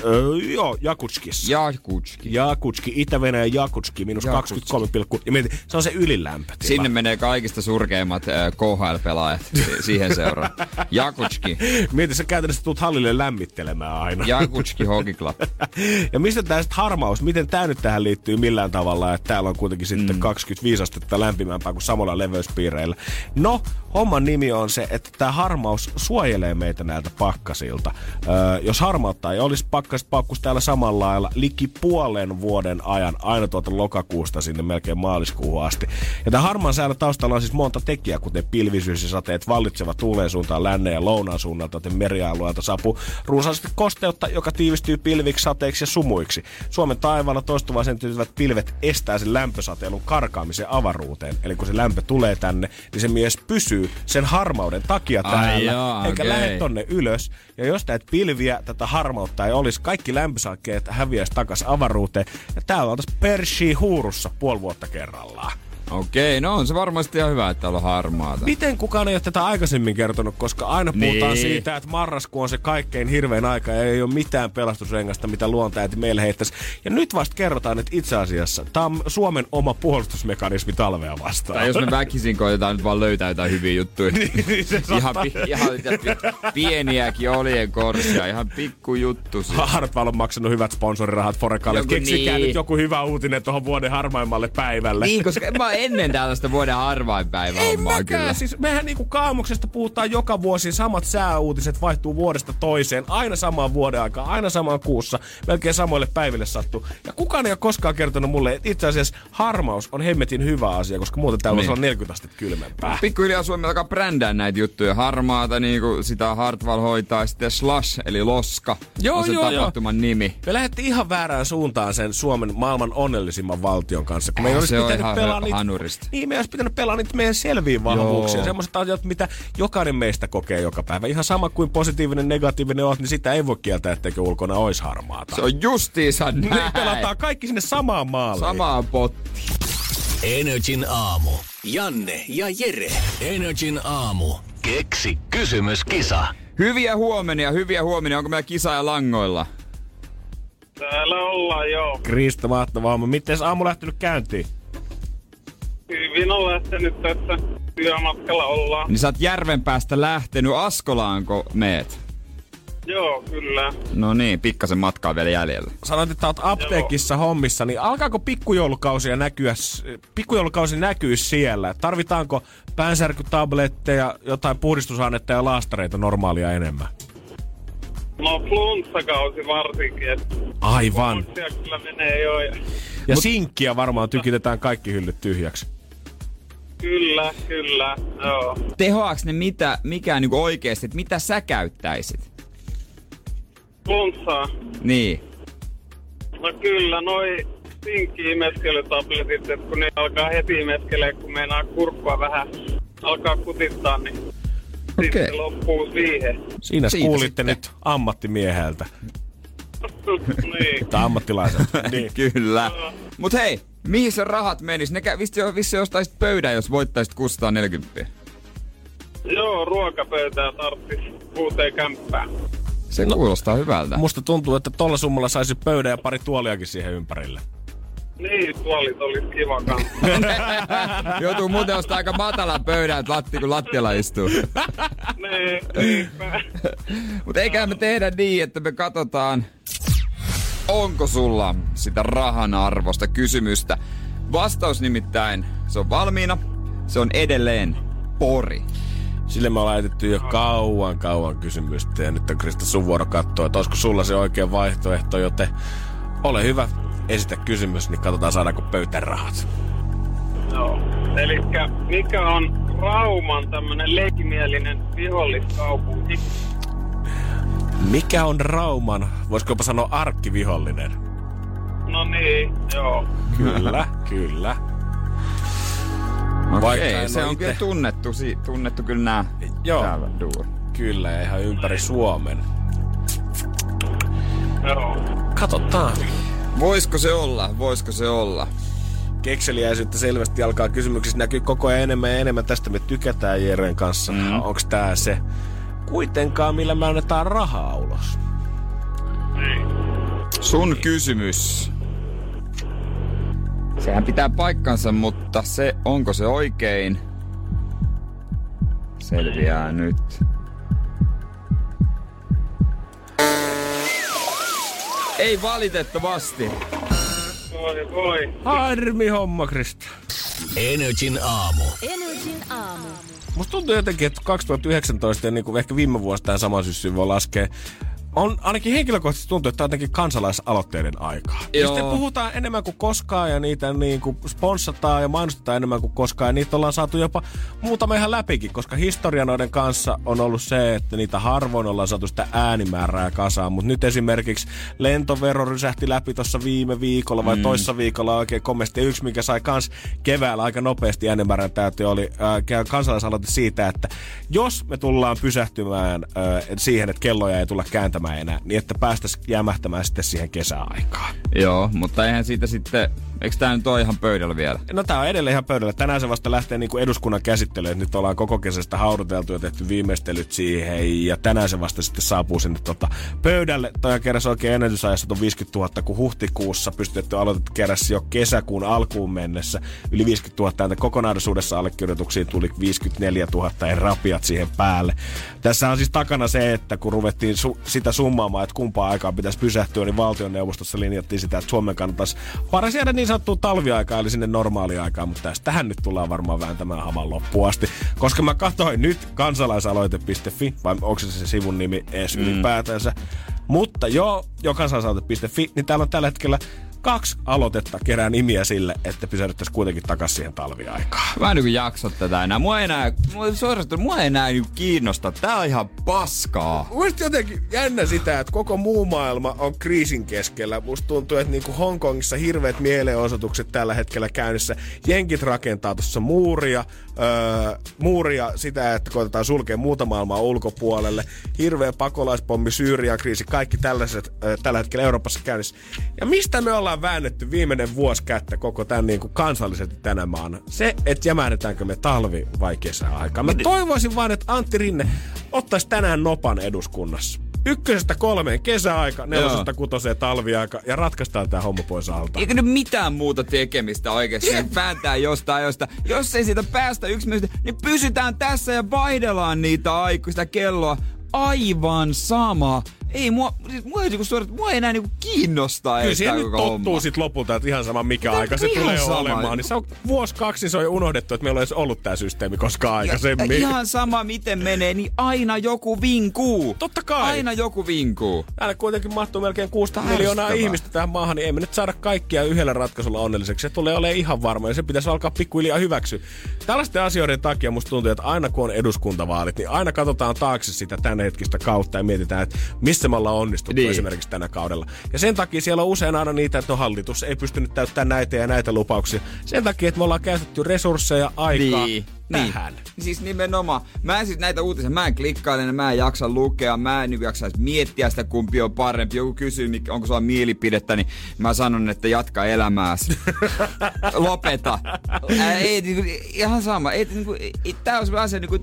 [SPEAKER 2] Öö, joo, Jakutskissa.
[SPEAKER 3] Jakutski.
[SPEAKER 2] Jakutski, Itä-Venäjän Jakutski, miinus 23, ja mietin, se on se ylilämpötila.
[SPEAKER 3] Sinne menee kaikista surkeimmat äh, KHL-pelaajat siihen seuraan. Jakutski.
[SPEAKER 2] Mieti, sä käytännössä tulet hallille lämmittelemään aina.
[SPEAKER 3] Jakutski Hockey Club.
[SPEAKER 2] ja mistä tää sitten harmaus, miten tää nyt tähän liittyy millään tavalla, että täällä on kuitenkin sitten mm. 25 astetta lämpimämpää kuin samalla leveyspiireillä. No, homman nimi on se, että tämä harmaus suojelee meitä näiltä pakkasilta. Öö, jos harmautta ei olisi, pakkaset paukkus täällä samalla lailla liki puolen vuoden ajan, aina tuolta lokakuusta sinne melkein maaliskuuhun asti. Ja tämä harmaan säällä taustalla on siis monta tekijää, kuten pilvisyys ja sateet, vallitseva tuuleen suuntaan lännen ja lounaan suunnalta, joten merialueelta saapuu runsaasti kosteutta, joka tiivistyy pilviksi, sateiksi ja sumuiksi. Suomen taivaalla toistuvaan sen pilvet estää sen lämpösatelun karkaamisen avaruuteen. Eli kun se lämpö tulee tänne, niin se mies pysyy sen harmauden takia täällä, joo, eikä okay. lähde tonne ylös. Ja jos näitä pilviä, tätä harmautta ei olisi, kaikki lämpösakkeet häviäisi takaisin avaruuteen. Ja täällä oltaisiin Pershi huurussa puoli vuotta kerrallaan.
[SPEAKER 3] Okei, no on se varmasti ihan hyvä, että on harmaata.
[SPEAKER 2] Miten kukaan ei ole tätä aikaisemmin kertonut, koska aina puhutaan niin. siitä, että marraskuu on se kaikkein hirvein aika ja ei ole mitään pelastusrengasta, mitä luontaäiti meille heittäisi. Ja nyt vasta kerrotaan, että itse asiassa tämä on Suomen oma puolustusmekanismi talvea vastaan.
[SPEAKER 3] Tai jos me väkisin koitetaan nyt vaan löytää jotain hyviä juttuja.
[SPEAKER 2] niin, niin se
[SPEAKER 3] ihan, pi- ihan pieniäkin olien korsia, ihan pikku juttu.
[SPEAKER 2] Hartwall on maksanut hyvät sponsorirahat Forekalle. Keksikää niin. nyt joku hyvä uutinen tuohon vuoden harmaimmalle päivälle.
[SPEAKER 3] Niin, koska mä ennen tällaista vuoden harvainpäivää
[SPEAKER 2] Ei
[SPEAKER 3] hommaa
[SPEAKER 2] mäkään.
[SPEAKER 3] kyllä.
[SPEAKER 2] Siis mehän niinku kaamuksesta puhutaan joka vuosi. Samat sääuutiset vaihtuu vuodesta toiseen. Aina samaan vuoden aikaan, aina samaan kuussa. Melkein samoille päiville sattuu. Ja kukaan ei ole koskaan kertonut mulle, että itse asiassa harmaus on hemmetin hyvä asia, koska muuten täällä
[SPEAKER 3] Niin.
[SPEAKER 2] on 40 astetta kylmempää.
[SPEAKER 3] Pikkuhiljaa Suomi alkaa brändää näitä juttuja. Harmaata, niin kuin sitä Hartwall hoitaa, sitten Slash, eli Loska,
[SPEAKER 2] Joo,
[SPEAKER 3] on se
[SPEAKER 2] joo, joo.
[SPEAKER 3] tapahtuman nimi.
[SPEAKER 2] Me lähdettiin ihan väärään suuntaan sen Suomen maailman onnellisimman valtion kanssa. Kun me ei
[SPEAKER 3] Ah,
[SPEAKER 2] olisi pitänyt pelaa niitä,
[SPEAKER 3] hanurista.
[SPEAKER 2] niin, me ei olisi pitänyt pelaa niitä meidän selviä vahvuuksia.
[SPEAKER 3] Joo.
[SPEAKER 2] Semmoiset asiat, mitä jokainen meistä kokee joka päivä. Ihan sama kuin positiivinen, negatiivinen oot, niin sitä ei voi kieltää, etteikö ulkona olisi harmaata.
[SPEAKER 3] Se on justiinsa
[SPEAKER 2] Me
[SPEAKER 3] näin.
[SPEAKER 2] pelataan kaikki sinne samaan maaliin.
[SPEAKER 3] Samaan pottiin.
[SPEAKER 1] Energin aamu. Janne ja Jere. Energin aamu. Keksi kysymyskisa.
[SPEAKER 3] Hyviä huomenia, hyviä huomenia. Onko meillä kisaaja langoilla?
[SPEAKER 4] Täällä ollaan joo.
[SPEAKER 2] Krista, mahtavaa. Miten aamu lähtenyt käyntiin?
[SPEAKER 4] Hyvin on lähtenyt tässä työmatkalla ollaan.
[SPEAKER 3] Niin sä oot Järvenpäästä lähtenyt. Askolaanko meet?
[SPEAKER 4] Joo, kyllä.
[SPEAKER 3] No niin, pikkasen matkaa vielä jäljellä.
[SPEAKER 2] Sanoit, että oot apteekissa hommissa, niin alkaako pikkujoulukausia näkyä, pikkujoulukausi näkyy siellä? Tarvitaanko päänsärkytabletteja, jotain puhdistusainetta ja laastareita normaalia enemmän?
[SPEAKER 4] No flunssakausi varsinkin, että
[SPEAKER 2] Aivan.
[SPEAKER 4] Kyllä menee jo. Ja...
[SPEAKER 2] Ja sinkkiä varmaan tykitetään kaikki hyllyt tyhjäksi.
[SPEAKER 4] Kyllä, kyllä, joo.
[SPEAKER 3] Tehoaks ne mitä, mikä niin oikeesti, että mitä sä käyttäisit?
[SPEAKER 4] Flunssaa.
[SPEAKER 3] Niin.
[SPEAKER 4] No kyllä, noi sinkki-imeskelytabletit, että kun ne alkaa heti imeskelee, kun meinaa kurkkua vähän alkaa kutittaa, niin sitten se loppuu siihen.
[SPEAKER 2] Siinä
[SPEAKER 3] Siitä
[SPEAKER 2] kuulitte
[SPEAKER 3] sitten.
[SPEAKER 2] nyt ammattimieheltä
[SPEAKER 4] niin.
[SPEAKER 2] tai ammattilaiselta. niin.
[SPEAKER 3] Kyllä. Mut hei, mihin se rahat menis? Ne vissi jostain sit pöydän, jos voittaisit 640.
[SPEAKER 4] Joo, ruokapöytää tarttis uuteen kämppään.
[SPEAKER 3] Se no. kuulostaa hyvältä.
[SPEAKER 2] Musta tuntuu, että tolla summalla saisi pöydän ja pari tuoliakin siihen ympärille.
[SPEAKER 4] Niin, tuolit olisi kiva kanssa.
[SPEAKER 3] Joutuu muuten ostaa aika matalan pöydän, että latti, kun lattialla istuu.
[SPEAKER 4] niin.
[SPEAKER 3] Mutta eiköhän me tehdä niin, että me katsotaan, onko sulla sitä rahan arvosta kysymystä. Vastaus nimittäin, se on valmiina. Se on edelleen pori.
[SPEAKER 2] Sille me ollaan laitettu jo kauan, kauan kysymystä ja nyt on Krista sun vuoro katsoa, että olisiko sulla se oikea vaihtoehto, joten ole hyvä, esitä kysymys, niin katsotaan saadaanko pöytään rahat.
[SPEAKER 4] Joo. Elikkä mikä on Rauman tämmönen leikimielinen viholliskaupunki?
[SPEAKER 2] Mikä on Rauman, voisiko jopa sanoa arkkivihollinen?
[SPEAKER 4] No niin, joo.
[SPEAKER 2] Kyllä, kyllä. Vaikka
[SPEAKER 3] Okei, se on
[SPEAKER 2] ite-
[SPEAKER 3] kyllä tunnettu, si- tunnettu kyllä nää
[SPEAKER 2] Joo.
[SPEAKER 3] täällä duo.
[SPEAKER 2] Kyllä, ja ihan ympäri Suomen.
[SPEAKER 4] Joo.
[SPEAKER 2] Katsotaan.
[SPEAKER 3] Voisiko se olla? Voisiko se olla?
[SPEAKER 2] Kekseliäisyyttä selvästi alkaa kysymyksissä näkyy koko ajan enemmän ja enemmän. Tästä me tykätään Jeren kanssa. Mm. Onko tää se kuitenkaan, millä me annetaan rahaa ulos?
[SPEAKER 3] Sun kysymys. Sehän pitää paikkansa, mutta se, onko se oikein? Selviää nyt. Ei valitettavasti.
[SPEAKER 4] Voi voi.
[SPEAKER 2] Harmi homma, Krista.
[SPEAKER 1] Energin aamu.
[SPEAKER 5] Energin aamu.
[SPEAKER 2] Musta tuntuu jotenkin, että 2019 ja niin kuin ehkä viime vuosi tämä sama syssy voi laskea. On ainakin henkilökohtaisesti tuntuu, että tämä on jotenkin kansalaisaloitteiden aikaa. Ja
[SPEAKER 3] Joo.
[SPEAKER 2] sitten puhutaan enemmän kuin koskaan ja niitä niin kuin sponssataan ja mainostetaan enemmän kuin koskaan. Ja niitä ollaan saatu jopa muutama ihan läpikin, koska historia noiden kanssa on ollut se, että niitä harvoin ollaan saatu sitä äänimäärää kasaan. Mutta nyt esimerkiksi lentovero rysähti läpi tuossa viime viikolla vai mm. toissa viikolla oikein komesti. Yksi, mikä sai kans keväällä aika nopeasti äänimäärän täytyy, oli äh, kansalaisaloite siitä, että jos me tullaan pysähtymään äh, siihen, että kelloja ei tulla kääntämään enää, niin että päästäisiin jämähtämään sitten siihen kesäaikaan.
[SPEAKER 3] Joo, mutta eihän siitä sitten... Eikö tää nyt ole ihan pöydällä vielä?
[SPEAKER 2] No tää on edelleen ihan pöydällä. Tänään se vasta lähtee niin kuin eduskunnan käsittelyyn. että Nyt ollaan koko kesästä hauduteltu ja tehty viimeistelyt siihen. Ja tänään se vasta sitten saapuu sinne tota pöydälle. Toi on kerras oikein ennätysajassa tuon 50 000, kun huhtikuussa pystytty aloitettu keräs jo kesäkuun alkuun mennessä. Yli 50 000 ääntä kokonaisuudessa allekirjoituksiin tuli 54 000 ja rapiat siihen päälle. Tässä on siis takana se, että kun ruvettiin su- sitä summaamaan, että kumpaa aikaa pitäisi pysähtyä, niin valtioneuvostossa linjattiin sitä, että Suomen kannattaisi paras jäädä niin sanottuun talviaikaan, eli sinne normaaliaikaan, mutta tästä tähän nyt tullaan varmaan vääntämään haman loppuun asti. Koska mä katsoin nyt kansalaisaloite.fi, vai onko se se sivun nimi edes mm. ylipäätänsä, mutta joo, jo kansalaisaloite.fi, niin täällä on tällä hetkellä kaksi aloitetta kerää nimiä sille, että pysähdyttäisiin kuitenkin takaisin siihen talviaikaan.
[SPEAKER 3] Mä en niin jakso tätä enää. Mua ei enää, mua, suorastaan, mua ei enää niin kiinnosta. Tää on ihan paskaa.
[SPEAKER 2] Muista jotenkin jännä sitä, että koko muu maailma on kriisin keskellä. Musta tuntuu, että niinku Hongkongissa hirveät mielenosoitukset tällä hetkellä käynnissä. Jenkit rakentaa tuossa muuria, öö, muuria sitä, että koitetaan sulkea muuta maailmaa ulkopuolelle. Hirveä pakolaispommi, Syyrian kriisi, kaikki tällaiset öö, tällä hetkellä Euroopassa käynnissä. Ja mistä me ollaan väännetty viimeinen vuosi kättä koko tämän niin kuin kansallisesti tänä maana? Se, että jämähdetäänkö me talvi- vai kesäaikaan. Mä toivoisin vaan, että Antti Rinne ottaisi tänään nopan eduskunnassa. Ykkösestä kolmeen kesäaika, nelosesta kutoseen talviaika ja ratkaistaan tämä homma pois alta.
[SPEAKER 3] Eikö nyt mitään muuta tekemistä oikeasti? Niin vääntää jostain josta. Jos ei siitä päästä yksimielisyyteen, niin pysytään tässä ja vaihdellaan niitä aikuista kelloa. Aivan sama. Ei mua, siis mua ei, niinku suorat, mua ei enää niinku kiinnostaa
[SPEAKER 2] Kyllä siihen nyt tottuu
[SPEAKER 3] homma.
[SPEAKER 2] sit lopulta, että ihan sama mikä
[SPEAKER 3] Mutta
[SPEAKER 2] aika se tulee
[SPEAKER 3] sama.
[SPEAKER 2] olemaan. Niin se on vuosi kaksi, se on jo unohdettu, että meillä on edes ollut tämä systeemi koskaan
[SPEAKER 3] Ja,
[SPEAKER 2] aikaisemmin.
[SPEAKER 3] ihan sama miten menee, niin aina joku vinkuu.
[SPEAKER 2] Totta kai.
[SPEAKER 3] Aina joku vinkuu.
[SPEAKER 2] Täällä kuitenkin mahtuu melkein 6
[SPEAKER 3] Ärsyttävää.
[SPEAKER 2] miljoonaa ihmistä tähän maahan, niin ei me nyt saada kaikkia yhdellä ratkaisulla onnelliseksi. Se tulee olemaan ihan varma ja se pitäisi alkaa pikkuhiljaa hyväksyä. Tällaisten asioiden takia musta tuntuu, että aina kun on eduskuntavaalit, niin aina katsotaan taakse sitä tämänhetkistä kautta ja mietitään, että missä me ollaan onnistuttu
[SPEAKER 3] Niin.
[SPEAKER 2] esimerkiksi tänä kaudella. Ja sen takia siellä on usein aina niitä, että no hallitus ei pystynyt täyttämään näitä ja näitä lupauksia. Sen takia, että me ollaan käytetty resursseja, aikaa
[SPEAKER 3] Niin.
[SPEAKER 2] tähän.
[SPEAKER 3] Niin. Siis nimenomaan. Mä en siis näitä uutisia, mä en klikkaile, mä en jaksa lukea, mä en niin jaksa edes miettiä sitä kumpi on parempi. Joku kysyy, onko sulla mielipidettä, niin mä sanon, että jatka elämääsi. Lopeta. Ää, ei, niinku, ihan sama. Ei, niinku, ei, ei, tää on sellainen asia, niinku,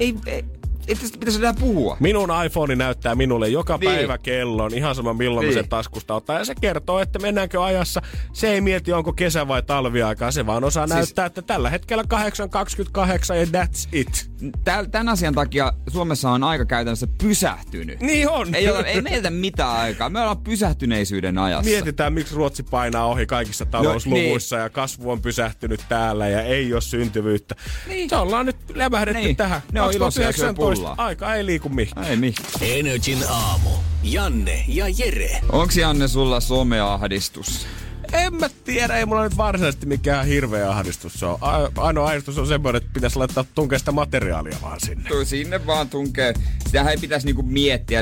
[SPEAKER 3] ei, ei, ei tästä pitäisi enää puhua.
[SPEAKER 2] Minun iPhone näyttää minulle joka
[SPEAKER 3] Niin.
[SPEAKER 2] päivä kellon, ihan sama milloin niin.
[SPEAKER 3] Niin.
[SPEAKER 2] se taskusta ottaa. Ja se kertoo, että mennäänkö ajassa. Se ei mieti, onko kesä vai talviaikaa. Se vaan osaa siis... näyttää, että tällä hetkellä 8.28 ja that's it.
[SPEAKER 3] Täl, tämän asian takia Suomessa on aika käytännössä pysähtynyt.
[SPEAKER 2] Niin on.
[SPEAKER 3] Ei, ole, ei meiltä mitään aikaa. Me ollaan pysähtyneisyyden ajassa.
[SPEAKER 2] Mietitään, miksi Ruotsi painaa ohi kaikissa talousluvuissa no, ja kasvu on pysähtynyt täällä ja ei ole syntyvyyttä.
[SPEAKER 3] Niin.
[SPEAKER 2] Se ollaan nyt lämähdetty
[SPEAKER 3] Niin.
[SPEAKER 2] tähän.
[SPEAKER 3] Ne on iloisia ja syö
[SPEAKER 2] 2019.
[SPEAKER 3] pullaa.
[SPEAKER 2] Aika ei liiku mihinkään.
[SPEAKER 3] Ei niin.
[SPEAKER 1] Energin aamu. Janne ja Jere.
[SPEAKER 3] Onks Janne sulla someahdistus?
[SPEAKER 2] En mä tiedä, ei mulla nyt varsinaisesti mikään hirveä ahdistus se on. Ainoa ahdistus on semmoinen, että pitäisi laittaa tunkea sitä materiaalia vaan sinne.
[SPEAKER 3] Tuo sinne vaan tunkee. Sitähän ei pitäisi niinku miettiä.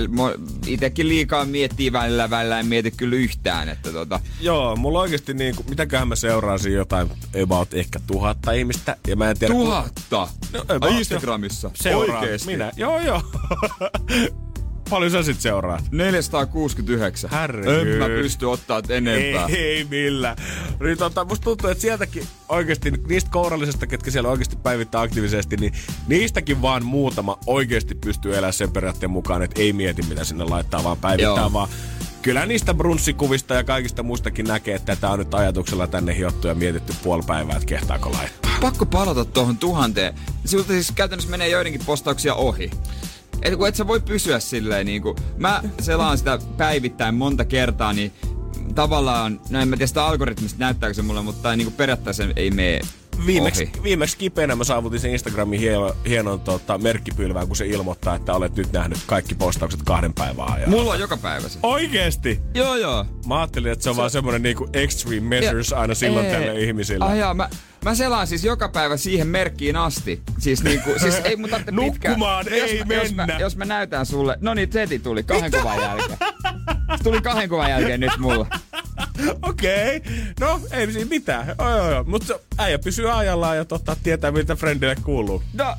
[SPEAKER 3] Itekin liikaa miettii välillä, välillä en mieti kyllä yhtään. Että tota,
[SPEAKER 2] Joo, mulla oikeesti niinku, mitäköhän mä seuraasin jotain about ehkä tuhatta ihmistä. Ja mä en tiedä...
[SPEAKER 3] tuhatta!
[SPEAKER 2] No,
[SPEAKER 3] Ai
[SPEAKER 2] about,
[SPEAKER 3] Instagramissa?
[SPEAKER 2] jo. Seuraan.
[SPEAKER 3] Oikeesti?
[SPEAKER 2] Minä, joo joo. Paljon sä sit seuraat?
[SPEAKER 3] 469.
[SPEAKER 2] Herregud.
[SPEAKER 3] En mä pysty ottaa enempää.
[SPEAKER 2] Ei, ei millään. Niin tota, musta tuntuu, että sieltäkin oikeasti niistä kourallisista, ketkä siellä oikeasti päivittää aktiivisesti, niin niistäkin vaan muutama oikeasti pystyy elämään sen periaatteen mukaan, että ei mieti mitä sinne laittaa, vaan päivittää
[SPEAKER 3] Joo.
[SPEAKER 2] vaan. Kyllä niistä brunssikuvista ja kaikista muistakin näkee, että tämä on nyt ajatuksella tänne hiottu ja mietitty puoli päivää, että kehtaako laittaa.
[SPEAKER 3] Pakko palata tuohon tuhanteen. Sinulta siis käytännössä menee joidenkin postauksia ohi. Et kun et sä voi pysyä silleen niinku, mä selaan sitä päivittäin monta kertaa, niin tavallaan, no en mä tiedä sitä algoritmista näyttääkö se mulle, mutta niinku periaatteessa ei mene
[SPEAKER 2] Viimeksi,
[SPEAKER 3] ohi.
[SPEAKER 2] viimeksi kipeänä mä saavutin sen Instagramin hieno, hienon tota, merkkipylvään, kun se ilmoittaa, että olet nyt nähnyt kaikki postaukset kahden päivän ajan.
[SPEAKER 3] Mulla on joka päivä se.
[SPEAKER 2] Oikeesti?
[SPEAKER 3] Joo joo.
[SPEAKER 2] Mä ajattelin, että se on vaan semmonen niinku extreme measures aina silloin
[SPEAKER 3] Ei.
[SPEAKER 2] tälle ihmisille.
[SPEAKER 3] Ai jaa, mä, mä selaan siis joka päivä siihen merkkiin asti. Siis niinku, siis ei mun tarvitse pitkään.
[SPEAKER 2] Nukkumaan
[SPEAKER 3] jos
[SPEAKER 2] ei
[SPEAKER 3] mä, Jos mä,
[SPEAKER 2] mennä.
[SPEAKER 3] jos mä näytän sulle, no niin Zeti tuli kahden kuvan jälkeen. Se tuli kahden kuvan jälkeen nyt mulla.
[SPEAKER 2] Okei. Okay. No, ei siinä mitään. Oi, oi, oi. Mutta äijä pysyy ajallaan ja totta, tietää, mitä friendille kuuluu.
[SPEAKER 3] No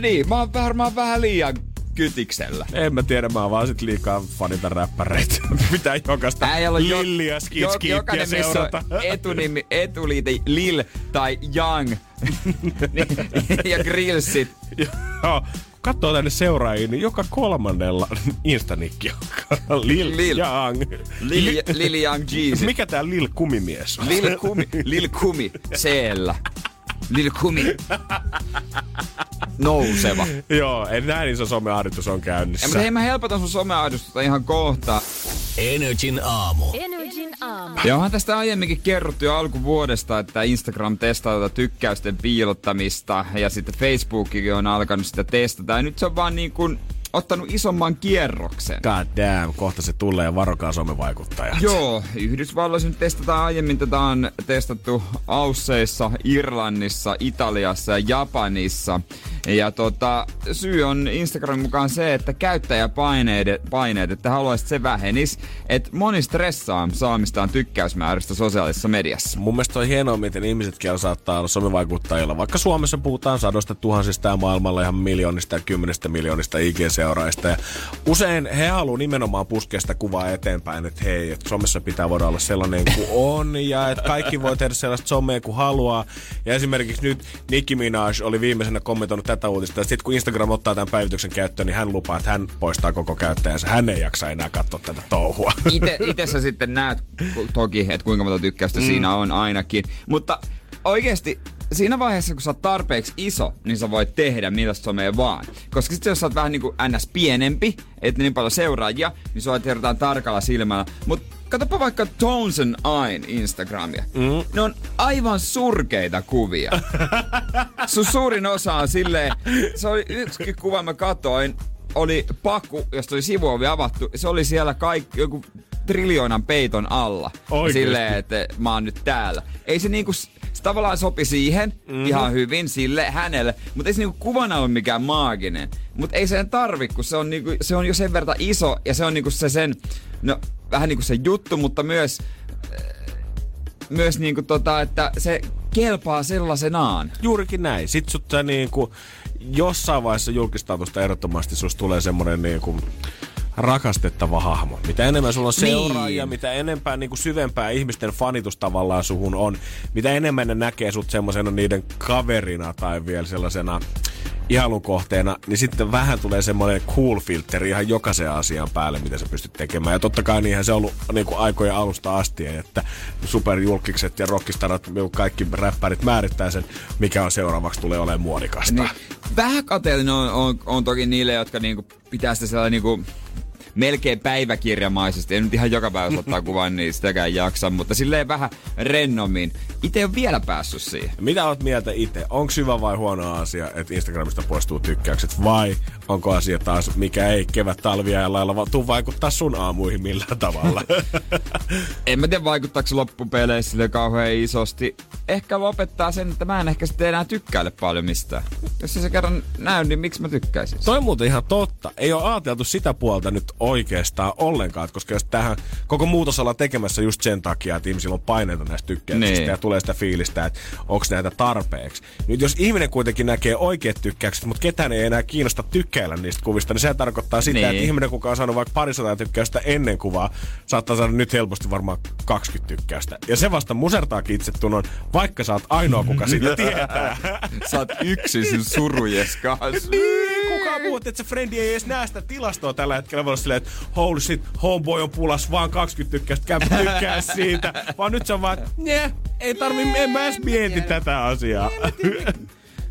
[SPEAKER 3] niin, mä oon varmaan vähän liian kytiksellä.
[SPEAKER 2] En mä tiedä, mä oon vaan sit liikaa fanita räppäreitä. Pitää jokaista
[SPEAKER 3] Äijällä jo,
[SPEAKER 2] Lillia
[SPEAKER 3] jo, missä
[SPEAKER 2] seurata.
[SPEAKER 3] on etunimi, etuliite Lil tai Young ja Grillsit.
[SPEAKER 2] Joo. Katsoo tänne seuraajia, niin joka kolmannella instanikki on Lil,
[SPEAKER 3] Lil.
[SPEAKER 2] Young.
[SPEAKER 3] Lil, Lil Young Jeezy.
[SPEAKER 2] Mikä tää Lil Kumimies on?
[SPEAKER 3] Lil Kumi, Lil Kumi, c Lil Kumi. nouseva.
[SPEAKER 2] Joo, en näin iso someahdistus on
[SPEAKER 3] Ja,
[SPEAKER 2] käynnissä.
[SPEAKER 3] mutta hei, mä helpotan sun someahdistusta ihan kohta.
[SPEAKER 1] Energin aamu.
[SPEAKER 5] Energin aamu.
[SPEAKER 3] Ja onhan tästä aiemminkin kerrottu jo alkuvuodesta, että Instagram testaa tätä tykkäysten piilottamista ja sitten Facebookikin on alkanut sitä testata. Ja nyt se on vaan niin kuin ottanut isomman kierroksen.
[SPEAKER 2] God damn, kohta se tulee, varokaa somevaikuttajat.
[SPEAKER 3] Joo, Yhdysvalloissa nyt testataan aiemmin. Tätä on testattu Ausseissa, Irlannissa, Italiassa ja Japanissa. Ja tota, syy on Instagramin mukaan se, että käyttäjäpaineet, paineet, että haluaisit se vähenis, että moni stressaa saamistaan tykkäysmääristä sosiaalisessa mediassa.
[SPEAKER 2] Mun mielestä on hienoa, miten ihmisetkin saattaa olla somevaikuttajilla. Vaikka Suomessa puhutaan sadosta tuhansista ja maailmalla ihan miljoonista ja kymmenestä miljoonista IG-seuraajista. Ja usein he haluaa nimenomaan puskea sitä kuvaa eteenpäin, että hei, että somessa pitää voida olla sellainen kuin on ja että kaikki voi tehdä sellaista somea kuin haluaa. Ja esimerkiksi nyt Nicki Minaj oli viimeisenä kommentoinut tätä uutista. Ja sitten kun Instagram ottaa tämän päivityksen käyttöön, niin hän lupaa, että hän poistaa koko käyttäjänsä. Hän ei jaksa enää katsoa tätä touhua.
[SPEAKER 3] Ite, ite sä sitten näet toki, että kuinka monta tykkäystä mm. siinä on ainakin. Mutta oikeasti siinä vaiheessa, kun sä oot tarpeeksi iso, niin sä voit tehdä millaista somea vaan. Koska sitten jos sä oot vähän niinku ns. pienempi, et niin paljon seuraajia, niin sua tehdään tarkalla silmällä. Mutta katsoppa vaikka Tones and Ain Instagramia. Mm. Ne on aivan surkeita kuvia. Sun suurin osa on silleen, se oli yksi kuva mä katoin, oli paku, josta oli sivuovi avattu. Se oli siellä kaikki, joku triljoonan peiton alla.
[SPEAKER 2] Oikeesti?
[SPEAKER 3] Silleen, että mä oon nyt täällä. Ei se niinku, se tavallaan sopi siihen mm-hmm. ihan hyvin sille hänelle, mutta ei se niinku kuvana ole mikään maaginen. Mutta ei sen tarvi, kun se on, niinku, se on jo sen verran iso ja se on niinku se sen, no vähän niinku se juttu, mutta myös myös niinku tota, että se kelpaa sellaisenaan.
[SPEAKER 2] Juurikin näin. Sitten sut sä niinku, jossain vaiheessa julkistatusta ehdottomasti susta tulee semmonen niinku, rakastettava hahmo. Mitä enemmän sulla on seuraajia,
[SPEAKER 3] Niin.
[SPEAKER 2] mitä enempää niinku syvempää ihmisten fanitus tavallaan suhun on, mitä enemmän ne näkee sut semmosena niiden kaverina tai vielä sellaisena ihailukohteena, niin sitten vähän tulee semmoinen cool filteri ihan jokaisen asian päälle, mitä sä pystyt tekemään. Ja totta kai niinhän se on ollut niin kuin aikojen alusta asti, että superjulkikset ja rockistarat, kaikki räppärit määrittää sen, mikä on seuraavaksi tulee olemaan muodikasta.
[SPEAKER 3] Niin, vähän kateellinen on, on, on, toki niille, jotka niinku pitää sitä sellainen niinku melkein päiväkirjamaisesti. En nyt ihan joka päivä ottaa kuvan, niin sitäkään jaksa, mutta silleen vähän rennommin. Itse ei ole vielä päässyt siihen.
[SPEAKER 2] Mitä oot mieltä itse? Onko hyvä vai huono asia, että Instagramista poistuu tykkäykset? Vai onko asia taas, mikä ei kevät talvia ja lailla tuu vaikuttaa sun aamuihin millään tavalla?
[SPEAKER 3] En mä tiedä vaikuttaako se loppupeleissä sille kauhean isosti. Ehkä lopettaa sen, että mä en ehkä sitten enää tykkäile paljon mistään. Jos se kerran näy, niin miksi mä tykkäisin?
[SPEAKER 2] Toi on muuten ihan totta. Ei ole ajateltu sitä puolta nyt oikeastaan ollenkaan, koska jos tähän koko muutos ollaan tekemässä just sen takia, että ihmisillä on paineita näistä tykkäyksistä
[SPEAKER 3] Niin.
[SPEAKER 2] ja tulee sitä fiilistä, että onko näitä tarpeeksi. Nyt jos ihminen kuitenkin näkee oikeat tykkäykset, mutta ketään ei enää kiinnosta tykkäillä niistä kuvista, niin se tarkoittaa sitä,
[SPEAKER 3] Niin.
[SPEAKER 2] että ihminen, kuka on saanut vaikka parisataa tykkäystä ennen kuvaa, saattaa saada nyt helposti varmaan 20 tykkäystä. Ja se vasta musertaakin itsetunnon, vaikka sä oot ainoa, kuka sitä tietää.
[SPEAKER 3] Sä oot yksin sun surujes kanssa.
[SPEAKER 2] Niin, kukaan muu, että se frendi ei edes näe sitä tilastoa tällä hetkellä. Voi silleen, että holy shit, homeboy on pulas vaan 20 tykkäystä, käy tykkää siitä. Vaan nyt se on vaan, että "Nää, ei tarvi, en mä edes mieti tätä asiaa.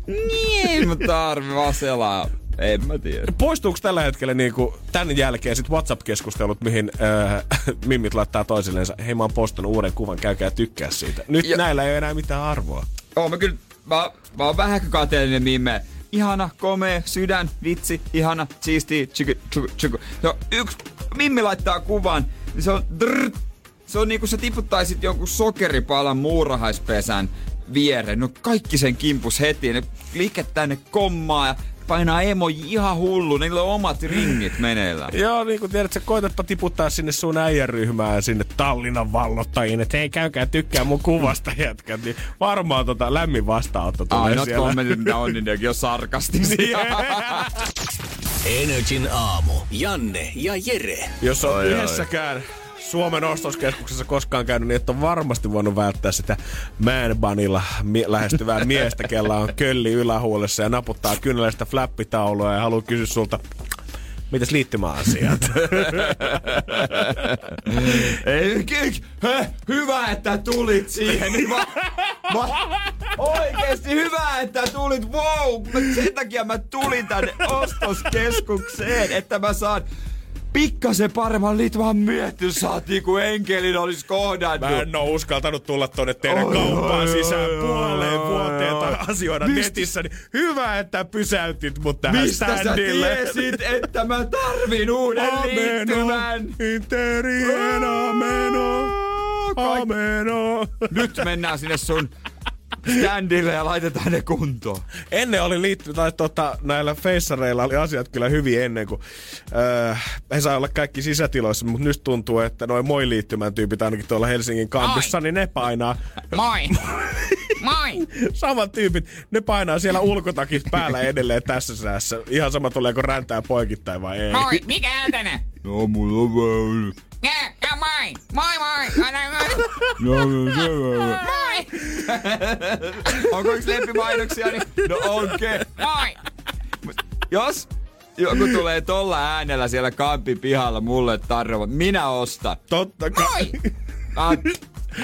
[SPEAKER 3] Niin, mä tarvi vaan selaa. En mä tiedä.
[SPEAKER 2] Poistuuko tällä hetkellä niinku tän jälkeen sit WhatsApp-keskustelut, mihin äh, mimmit laittaa toisillensa, hei mä oon postannut uuden kuvan, käykää tykkää siitä. Nyt
[SPEAKER 3] Ja-
[SPEAKER 2] näillä ei ole enää mitään arvoa.
[SPEAKER 3] Oon mä kyllä, mä, mä oon vähän kateellinen mimme. Ihana, komea, sydän, vitsi, ihana, siisti, tsuku, tsuku, tsuku. No yksi, Mimmi laittaa kuvan, niin se on drrt, Se on niinku sä tiputtaisit jonkun sokeripalan muurahaispesän viereen. No kaikki sen kimpus heti. Ne liikettää ne kommaa ja painaa emoji ihan hullu. Niillä on omat ringit meneillään.
[SPEAKER 2] Joo, niin kuin tiedät, sä koitatpa tiputtaa sinne sun äijäryhmään sinne Tallinnan vallottajiin, että hei käykää tykkää mun kuvasta jätkät, niin varmaan tota lämmin vastaanotto tulee
[SPEAKER 3] Ainoat
[SPEAKER 2] siellä.
[SPEAKER 3] kommentit, mitä on, niin nekin on sarkastisia.
[SPEAKER 1] Energin aamu. Janne ja Jere.
[SPEAKER 2] Jos on
[SPEAKER 3] Oi,
[SPEAKER 2] yhdessäkään Suomen ostoskeskuksessa koskaan käynyt, niin et ole varmasti voinut välttää sitä man bunilla mi- lähestyvää miestä, kella on kölli ylähuolessa ja naputtaa kyyneleistä flappitaulua ja haluaa kysyä sulta, Mitäs liittymäasiat?
[SPEAKER 3] Ei, hä, hyvä, että tulit siihen. Niin mä, mä, oikeesti hyvä, että tulit. Wow, sen takia mä tulin tänne ostoskeskukseen, että mä saan pikkasen paremman liittymään miettiä, saatiin kuin enkelin olisi kohdannut.
[SPEAKER 2] Mä en oo uskaltanut tulla tonne teidän
[SPEAKER 3] Oi,
[SPEAKER 2] kauppaan
[SPEAKER 3] oi,
[SPEAKER 2] sisään
[SPEAKER 3] oi,
[SPEAKER 2] puoleen
[SPEAKER 3] oi,
[SPEAKER 2] vuoteen tai
[SPEAKER 3] oi.
[SPEAKER 2] asioida
[SPEAKER 3] Mist-
[SPEAKER 2] netissä, niin hyvä, että pysäytit mut tähän
[SPEAKER 3] Mistä sä
[SPEAKER 2] standille.
[SPEAKER 3] tiesit, että mä tarvin uuden liittymän?
[SPEAKER 2] Interien ameno, ameno.
[SPEAKER 3] Nyt mennään sinne sun standille ja laitetaan ne kuntoon.
[SPEAKER 2] Ennen oli liitty, tai tota, näillä feissareilla oli asiat kyllä hyvin ennen kuin öö, he saa olla kaikki sisätiloissa, mutta nyt tuntuu, että noin moi liittymän tyypit ainakin tuolla Helsingin kampissa, niin ne painaa
[SPEAKER 5] Moi! Moi!
[SPEAKER 2] samat tyypit, ne painaa siellä ulkotakit päällä edelleen tässä säässä. Ihan sama tuleeko räntää poikittain vai ei.
[SPEAKER 5] Moi! Mikä on tänne?
[SPEAKER 3] No, mulla on vähän...
[SPEAKER 5] Ja, ja moi! Moi moi! Moi!
[SPEAKER 3] No, no! Onko yksi lempimainoksia? Niin... No onke.
[SPEAKER 5] Moi!
[SPEAKER 3] Jos joku tulee tolla äänellä siellä kampin pihalla mulle tarjoamaan, minä ostan.
[SPEAKER 2] Totta kai.
[SPEAKER 5] Moi!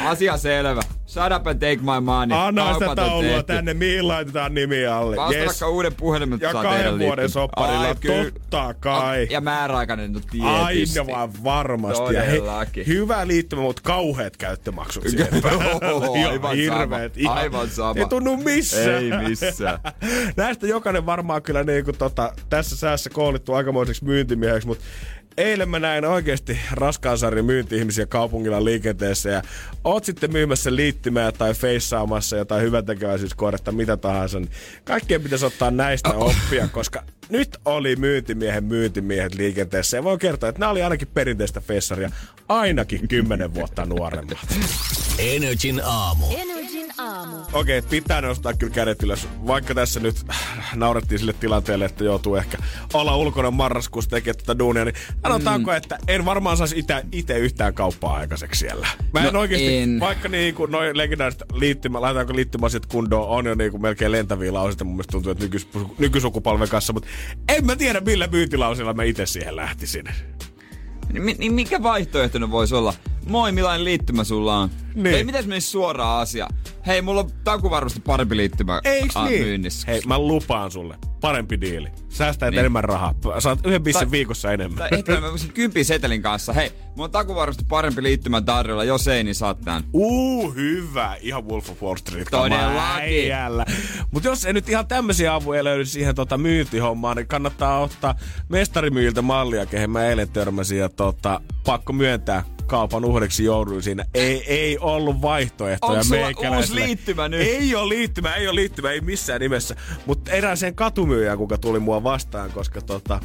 [SPEAKER 3] Asia selvä. Shut up and take my money.
[SPEAKER 2] Anna sitä taulua tänne, mihin laitetaan nimi alle.
[SPEAKER 3] Vasta
[SPEAKER 2] Yes.
[SPEAKER 3] uuden puhelimen,
[SPEAKER 2] Ja kahden vuoden sopparilla,
[SPEAKER 3] Ai, kyllä.
[SPEAKER 2] totta kai.
[SPEAKER 3] Ja määräaikainen no tietysti.
[SPEAKER 2] Aina vaan varmasti. Ja he, hyvä liittymä, mutta kauheat käyttömaksut siihen Ihan
[SPEAKER 3] aivan
[SPEAKER 2] hirveet.
[SPEAKER 3] sama. Aivan sama.
[SPEAKER 2] Ei tunnu missään.
[SPEAKER 3] Ei missään.
[SPEAKER 2] Näistä jokainen varmaan kyllä niin kuin tota, tässä säässä koulittu aikamoiseksi myyntimieheksi, mutta eilen mä näin oikeasti raskaan sarjan myynti-ihmisiä kaupungilla liikenteessä ja oot sitten myymässä liittymää tai feissaamassa jotain hyväntekeväisyyskohdetta, mitä tahansa, niin kaikkien pitäisi ottaa näistä oppia, koska nyt oli myyntimiehen myyntimiehet liikenteessä ja voin kertoa, että nämä oli ainakin perinteistä feissaria ainakin kymmenen vuotta nuoremmat.
[SPEAKER 1] Energin aamu.
[SPEAKER 7] Energin aamu.
[SPEAKER 2] Okei, okay, pitää nostaa kyllä kädet ylös. Vaikka tässä nyt naurettiin sille tilanteelle, että joutuu ehkä olla ulkona marraskuussa tekemään tätä duunia, niin sanotaanko, mm. että en varmaan saisi ite, ite yhtään kauppaa aikaiseksi siellä. Mä en
[SPEAKER 3] No
[SPEAKER 2] oikeasti,
[SPEAKER 3] en.
[SPEAKER 2] vaikka niin kuin noin legendaariset liittymä, laitetaanko liittymäasiat kundoon, on jo niin kuin melkein lentäviä lauseita, mun mielestä tuntuu, että nykys, nykysukupolven kanssa, mutta en mä tiedä, millä myyntilausilla mä itse siihen lähtisin.
[SPEAKER 3] Niin, niin mikä vaihtoehto voisi olla? Moi, millainen liittymä sulla on?
[SPEAKER 2] Niin.
[SPEAKER 3] Ei, mitäs menisi suoraan asia? Hei, mulla on takuvarmasti parempi liittymä
[SPEAKER 2] Eiks
[SPEAKER 3] a-
[SPEAKER 2] niin?
[SPEAKER 3] myynnissä.
[SPEAKER 2] Hei, mä lupaan sulle. Parempi diili. Säästät
[SPEAKER 3] Niin.
[SPEAKER 2] enemmän rahaa. Saat yhden bissen
[SPEAKER 3] Tai-
[SPEAKER 2] viikossa enemmän.
[SPEAKER 3] Tai ehkä mä voisin kympin setelin kanssa. Hei, mulla on takuvarmasti parempi liittymä tarjolla. Jos ei, niin saat tän.
[SPEAKER 2] Uu, hyvä. Ihan Wolf of Wall Street.
[SPEAKER 3] Todellakin.
[SPEAKER 2] Mutta jos ei nyt ihan tämmöisiä avuja löydy siihen tota myyntihommaan, niin kannattaa ottaa mestarimyyjiltä mallia, kehen mä eilen törmäsin. Ja tota, pakko myöntää, kaupan uhriksi jouduin siinä. Ei, ei ollut vaihtoehtoja
[SPEAKER 3] Onks sulla uusi liittymä nyt?
[SPEAKER 2] Ei ole liittymä, ei ole liittymä, ei missään nimessä. Mutta erääseen katumyyjään, kuka tuli mua vastaan, koska tota,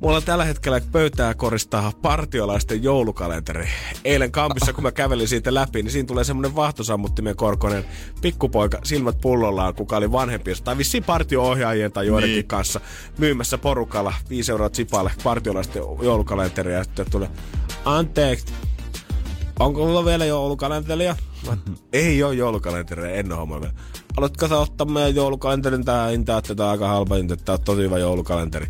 [SPEAKER 2] Mulla on tällä hetkellä pöytää koristaa partiolaisten joulukalenteri. Eilen kampissa, kun mä kävelin siitä läpi, niin siinä tulee semmonen vahtosammuttimen korkoinen pikkupoika, silmät pullollaan, kuka oli vanhempi, tai vissiin partio-ohjaajien tai joidenkin niin. kanssa myymässä porukalla 5 euroa chipalle partiolaisten joulukalenteria. Ja sitten tulee, anteeksi, onko mulla vielä joulukalenteria? Mä, Ei ole joulukalenteria, en ole homma vielä. Haluatko sä ottaa meidän joulukalenterin tähän hintaan, että tää on aika halpa hinta, että tää on tosi hyvä joulukalenteri.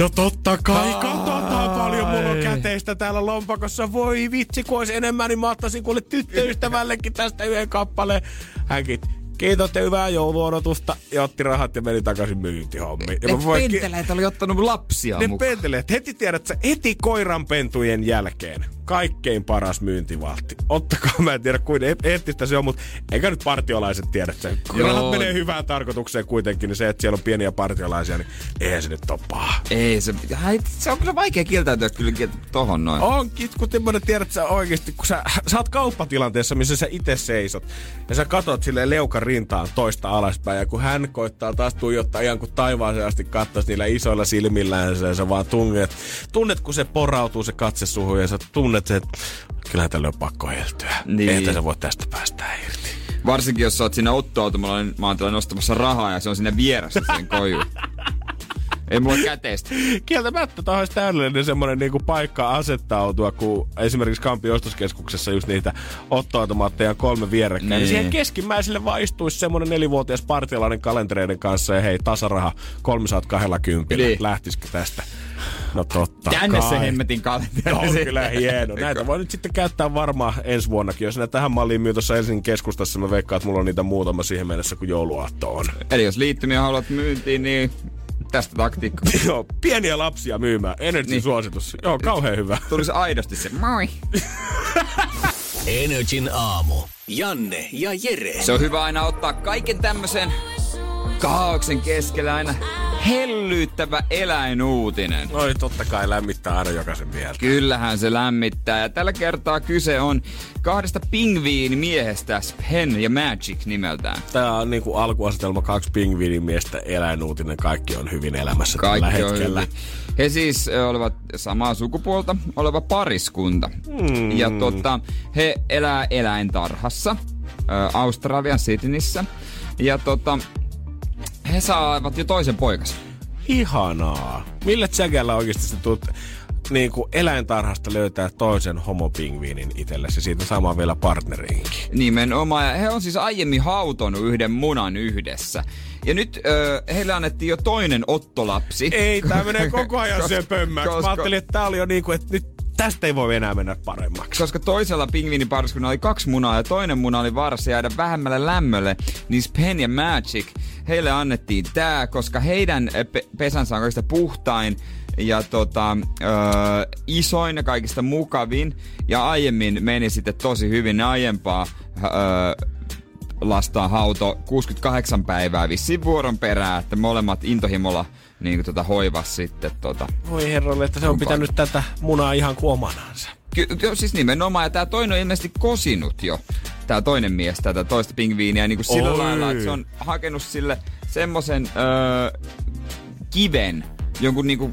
[SPEAKER 2] No totta kai, katsotaan paljon mulla on käteistä täällä lompakossa. Voi vitsi, kun olisi enemmän, niin mä ottaisin kuule tyttöystävällekin tästä yhden kappaleen. Hänkin, kiitos ja hyvää jouluodotusta. Ja otti rahat ja meni takaisin myyntihommiin. Ja
[SPEAKER 3] Ne
[SPEAKER 2] voin ki-
[SPEAKER 3] penteleet oli ottanut lapsia
[SPEAKER 2] ne
[SPEAKER 3] mukaan.
[SPEAKER 2] penteleet, heti tiedät sä, heti koiranpentujen jälkeen kaikkein paras myyntivaltti. Ottakaa, mä en tiedä kuin eettistä se on, mutta eikä nyt partiolaiset tiedä sen. Kun rahat menee hyvään tarkoitukseen kuitenkin, niin se, että siellä on pieniä partiolaisia, niin eihän se nyt ole paha.
[SPEAKER 3] Ei, se, se on kyllä vaikea kieltäytyä kyllä tohon noin.
[SPEAKER 2] On kitku, tämmönen tiedät sä oikeesti, kun sä, sä oot kauppatilanteessa, missä sä itse seisot. Ja sä katot sille leukan rintaan toista alaspäin. Ja kun hän koittaa taas tuijottaa ihan kuin taivaaseen asti kattos niillä isoilla silmillään. Ja sä vaan tunnet, tunnet, kun se porautuu se katse suhun ja sä tunnet se, että kyllähän tälle on pakko heltyä.
[SPEAKER 3] Niin.
[SPEAKER 2] Eihän sä voi tästä päästä irti.
[SPEAKER 3] Varsinkin jos sä oot siinä ottoautomalla maantilla nostamassa rahaa ja se on siinä vieressä sen koju. Ei mulla käteistä.
[SPEAKER 2] Kieltämättä tämä olisi täydellinen semmoinen niinku paikka asettautua, kun esimerkiksi Kampi ostoskeskuksessa just niitä ottoautomaatteja on kolme vierekkäin. Niin.
[SPEAKER 3] Niin.
[SPEAKER 2] siihen keskimmäiselle vaan istuisi semmoinen nelivuotias partialainen kalentereiden kanssa ja hei, tasaraha 320.
[SPEAKER 3] Niin.
[SPEAKER 2] Niin. Lähtisikö tästä? No totta
[SPEAKER 3] Tänne
[SPEAKER 2] kai.
[SPEAKER 3] se hemmetin kalenteri.
[SPEAKER 2] On kyllä hieno. Näitä voi nyt sitten käyttää varmaan ensi vuonnakin. Jos näitä tähän malliin myy tuossa Helsingin keskustassa, mä veikkaan, että mulla on niitä muutama siihen mennessä, kun jouluaatto on.
[SPEAKER 3] Eli jos liittymiä haluat myyntiin, niin tästä taktiikka.
[SPEAKER 2] Joo, pieniä lapsia myymään. Energy
[SPEAKER 3] Niin.
[SPEAKER 2] suositus. Joo, kauhean hyvä.
[SPEAKER 3] Tulisi aidosti se.
[SPEAKER 5] Moi.
[SPEAKER 1] Energin aamu. Janne ja Jere.
[SPEAKER 3] Se on hyvä aina ottaa kaiken tämmöisen kaauksen keskellä aina hellyyttävä eläinuutinen.
[SPEAKER 2] Oi, totta kai lämmittää aina jokaisen mieltä.
[SPEAKER 3] Kyllähän se lämmittää. Ja tällä kertaa kyse on kahdesta pingviinimiehestä, Pen ja Magic nimeltään.
[SPEAKER 2] Tää on niinku alkuasetelma kaksi pingviinimiestä, eläinuutinen, kaikki on hyvin elämässä tällä
[SPEAKER 3] Kaikki on
[SPEAKER 2] hetkellä.
[SPEAKER 3] hyvin. He siis olivat samaa sukupuolta oleva pariskunta. Mm. Ja tota, he elää eläintarhassa Australian Sydneyssä. Ja tota, he saavat jo toisen poikasen.
[SPEAKER 2] Ihanaa. Millä tsägällä oikeasti sä tulet niinku eläintarhasta löytää toisen homopingviinin itsellesi ja siitä samaa vielä partneriinkin?
[SPEAKER 3] Nimenomaan. Ja he on siis aiemmin hautonut yhden munan yhdessä. Ja nyt ö, heille annettiin jo toinen ottolapsi.
[SPEAKER 2] Ei, tää menee koko ajan siihen pömmäksi.
[SPEAKER 3] koska-
[SPEAKER 2] Mä ajattelin, että tää oli jo niinku, että nyt tästä ei voi enää mennä paremmaksi.
[SPEAKER 3] koska toisella pingviinipariskunnalla oli kaksi munaa ja toinen muna oli varassa jäädä vähemmälle lämmölle, niin Pen ja Magic, heille annettiin tää, koska heidän ö, pe- pesänsä on kaikista puhtain ja tota, ö, isoin ja kaikista mukavin. Ja aiemmin meni sitten tosi hyvin ne aiempaa ö, lastaan hauto 68 päivää vissiin vuoron perään, että molemmat intohimolla niin kuin tota hoivas sitten tota,
[SPEAKER 2] Voi herralle, että se on pitänyt tätä munaa ihan kuin omanansa.
[SPEAKER 3] Ky- jo, siis nimenomaan, ja tää toinen on ilmeisesti kosinut jo, tää toinen mies, tätä toista pingviiniä, niin kuin sillä
[SPEAKER 2] Oi.
[SPEAKER 3] lailla, että se on hakenut sille semmosen öö, kiven, jonkun niinku,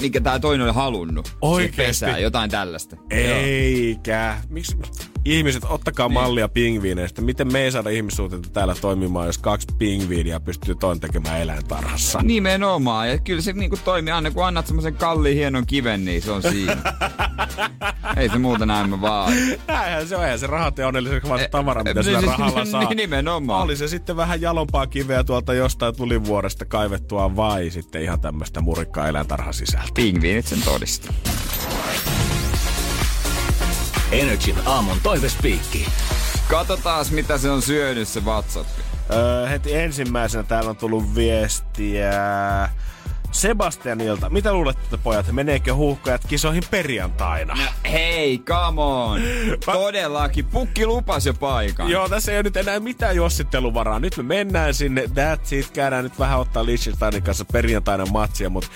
[SPEAKER 3] minkä tää toinen oli halunnut.
[SPEAKER 2] Oikeesti?
[SPEAKER 3] Pesään, jotain tällaista.
[SPEAKER 2] Eikä. Miksi? Ihmiset, ottakaa niin. mallia pingviineistä. Miten me ei saada ihmissuhteita täällä toimimaan, jos kaksi pingviiniä pystyy toinen tekemään eläintarhassa?
[SPEAKER 3] Nimenomaan, ja kyllä se niinku toimii aina, kun annat semmosen kalliin hienon kiven, niin se on siinä. Ei se muuta näin vaan.
[SPEAKER 2] Näinhän se on, eihän se rahat ja onnelliseksi vaan se tavara, mitä
[SPEAKER 3] Eh,
[SPEAKER 2] sillä
[SPEAKER 3] siis-
[SPEAKER 2] rahalla saa.
[SPEAKER 3] niin, nimenomaan.
[SPEAKER 2] Oli se sitten vähän jalompaa kiveä tuolta jostain tulivuoresta kaivettua vai sitten ihan tämmöistä murikkaa eläintarha sisältä.
[SPEAKER 3] Pingviinit sen todistaa.
[SPEAKER 1] Energin aamun toivespiikki.
[SPEAKER 3] Katsotaan, mitä se on syönyt se WhatsApp.
[SPEAKER 2] Öö, heti ensimmäisenä täällä on tullut viestiä Sebastianilta. Mitä luulette, pojat? Meneekö huuhkajat kisoihin perjantaina?
[SPEAKER 3] Hei, come on! Todellakin, pukki lupas jo paikan.
[SPEAKER 2] Joo, tässä ei ole nyt enää mitään jossitteluvaraa. Nyt me mennään sinne, that's it. Käydään nyt vähän ottaa Liechtensteinin kanssa perjantaina matsia, mutta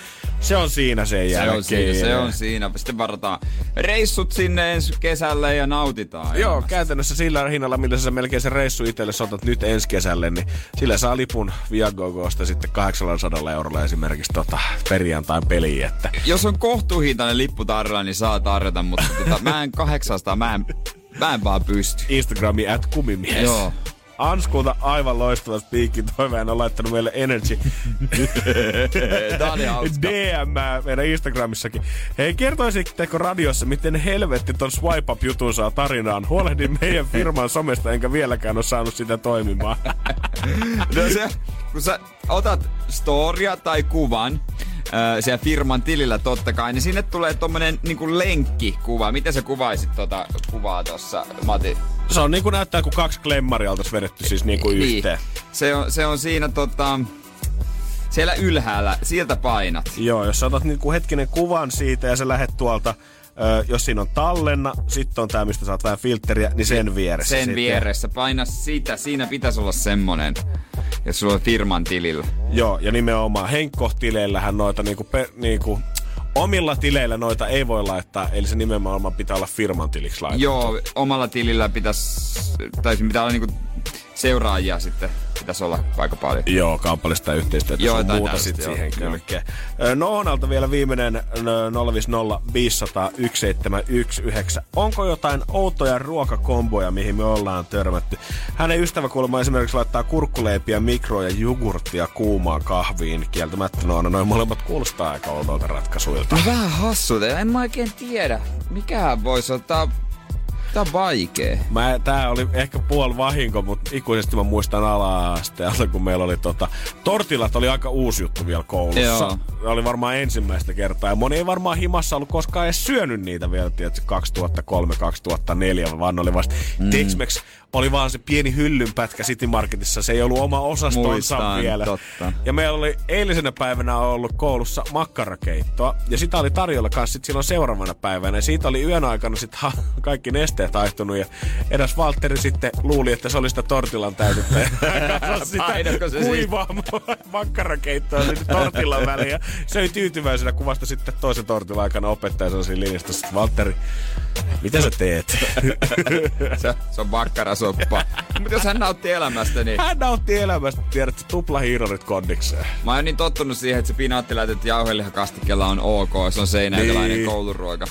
[SPEAKER 2] se on siinä sen
[SPEAKER 3] Se
[SPEAKER 2] jälkeen.
[SPEAKER 3] on siinä, se on siinä. Sitten varataan reissut sinne ensi kesälle ja nautitaan.
[SPEAKER 2] Joo,
[SPEAKER 3] elämästä.
[SPEAKER 2] käytännössä sillä hinnalla, millä sä melkein se reissu itselle otat nyt ensi kesälle, niin sillä saa lipun Viagogosta sitten 800 eurolla esimerkiksi tota perjantain peliin, että
[SPEAKER 3] Jos on kohtuuhintainen lippu tarjolla, niin saa tarjota, mutta tota, mä en 800, mä en, mä en vaan pysty.
[SPEAKER 2] Instagrami at kumimies.
[SPEAKER 3] Joo.
[SPEAKER 2] Anskulta aivan loistava spiikki. Toiveen on laittanut meille Energy
[SPEAKER 3] Tää oli hauska.
[SPEAKER 2] DM meidän Instagramissakin. Hei, kertoisitteko radiossa, miten helvetti ton swipe up jutun saa tarinaan? Huolehdin meidän firman somesta, enkä vieläkään ole saanut sitä toimimaan.
[SPEAKER 3] No se, kun sä otat storia tai kuvan, Öö, siellä firman tilillä totta kai, niin sinne tulee tommonen niinku lenkkikuva. Miten sä kuvaisit tota kuvaa tossa, Mati?
[SPEAKER 2] Se on niin kuin näyttää, kun kaksi klemmaria oltaisiin vedetty siis niin kuin yhteen.
[SPEAKER 3] Se on, se on siinä tota, siellä ylhäällä, sieltä painat.
[SPEAKER 2] Joo, jos sä otat niinku hetkinen kuvan siitä ja sä lähet tuolta, ö, jos siinä on tallenna, sitten on tää, mistä saat vähän filtteriä, niin sen vieressä.
[SPEAKER 3] Sen
[SPEAKER 2] sitten.
[SPEAKER 3] vieressä, paina sitä, siinä pitäisi olla semmonen. Ja sulla on firman tilillä.
[SPEAKER 2] Joo, ja nimenomaan Henkko-tileillähän noita niinku, pe, niinku omilla tileillä noita ei voi laittaa, eli se nimenomaan pitää olla firman tiliksi laitettu.
[SPEAKER 3] Joo, omalla tilillä pitäisi, tai pitää olla niinku seuraajia sitten pitäisi olla aika paljon.
[SPEAKER 2] Joo, kaupallista yhteistyötä
[SPEAKER 3] Joo,
[SPEAKER 2] muuta sitten
[SPEAKER 3] joo,
[SPEAKER 2] siihen
[SPEAKER 3] joo.
[SPEAKER 2] kylkeen. Noonalta vielä viimeinen ö, 050 500 1719. Onko jotain outoja ruokakomboja, mihin me ollaan törmätty? Hänen ystäväkulma esimerkiksi laittaa kurkkuleipiä, mikroja, jogurttia kuumaan kahviin. Kieltämättä Noona, noin molemmat kuulostaa aika oudolta ratkaisuilta.
[SPEAKER 3] No vähän hassuta, en mä oikein tiedä. Mikä voisi ottaa... Tää on vaikee.
[SPEAKER 2] Mä, tää oli ehkä puol vahinko, mutta ikuisesti mä muistan ala-asteelta, kun meillä oli tota... Tortillat oli aika uusi juttu vielä koulussa.
[SPEAKER 3] Joo.
[SPEAKER 2] Oli varmaan ensimmäistä kertaa. Ja moni ei varmaan himassa ollut koskaan edes syönyt niitä vielä, tiedätkö, 2003-2004, vaan ne oli vasta... Mm. Tex-Mex oli vaan se pieni hyllynpätkä City Marketissa. Se ei ollut oma osastonsa
[SPEAKER 3] Muistan,
[SPEAKER 2] vielä.
[SPEAKER 3] totta.
[SPEAKER 2] Ja meillä oli eilisenä päivänä ollut koulussa makkarakeittoa. Ja sitä oli tarjolla kanssa sit silloin seuraavana päivänä. Ja siitä oli yön aikana sit ha, kaikki nesteet haihtunut. Ja eräs Valtteri sitten luuli, että se oli sitä tortillan täytettä. Sitä
[SPEAKER 3] se
[SPEAKER 2] kuivaa makkarakeittoa sinne tortillan väliin. Ja söi tyytyväisenä kuvasta sitten toisen tortillan aikana opettaja sanoi siinä linjasta. Valtteri, mitä sä teet?
[SPEAKER 3] Se, se on makkarasoppa. Mutta jos hän nautti elämästä, niin...
[SPEAKER 2] Hän nautti elämästä, tiedät, tuplahiirorit kondikseen.
[SPEAKER 3] Mä oon niin tottunut siihen, että se pinaattiläitet jauhelihakastikkeella on ok, se on seinäjäläinen
[SPEAKER 2] Niin.
[SPEAKER 3] kouluruoka.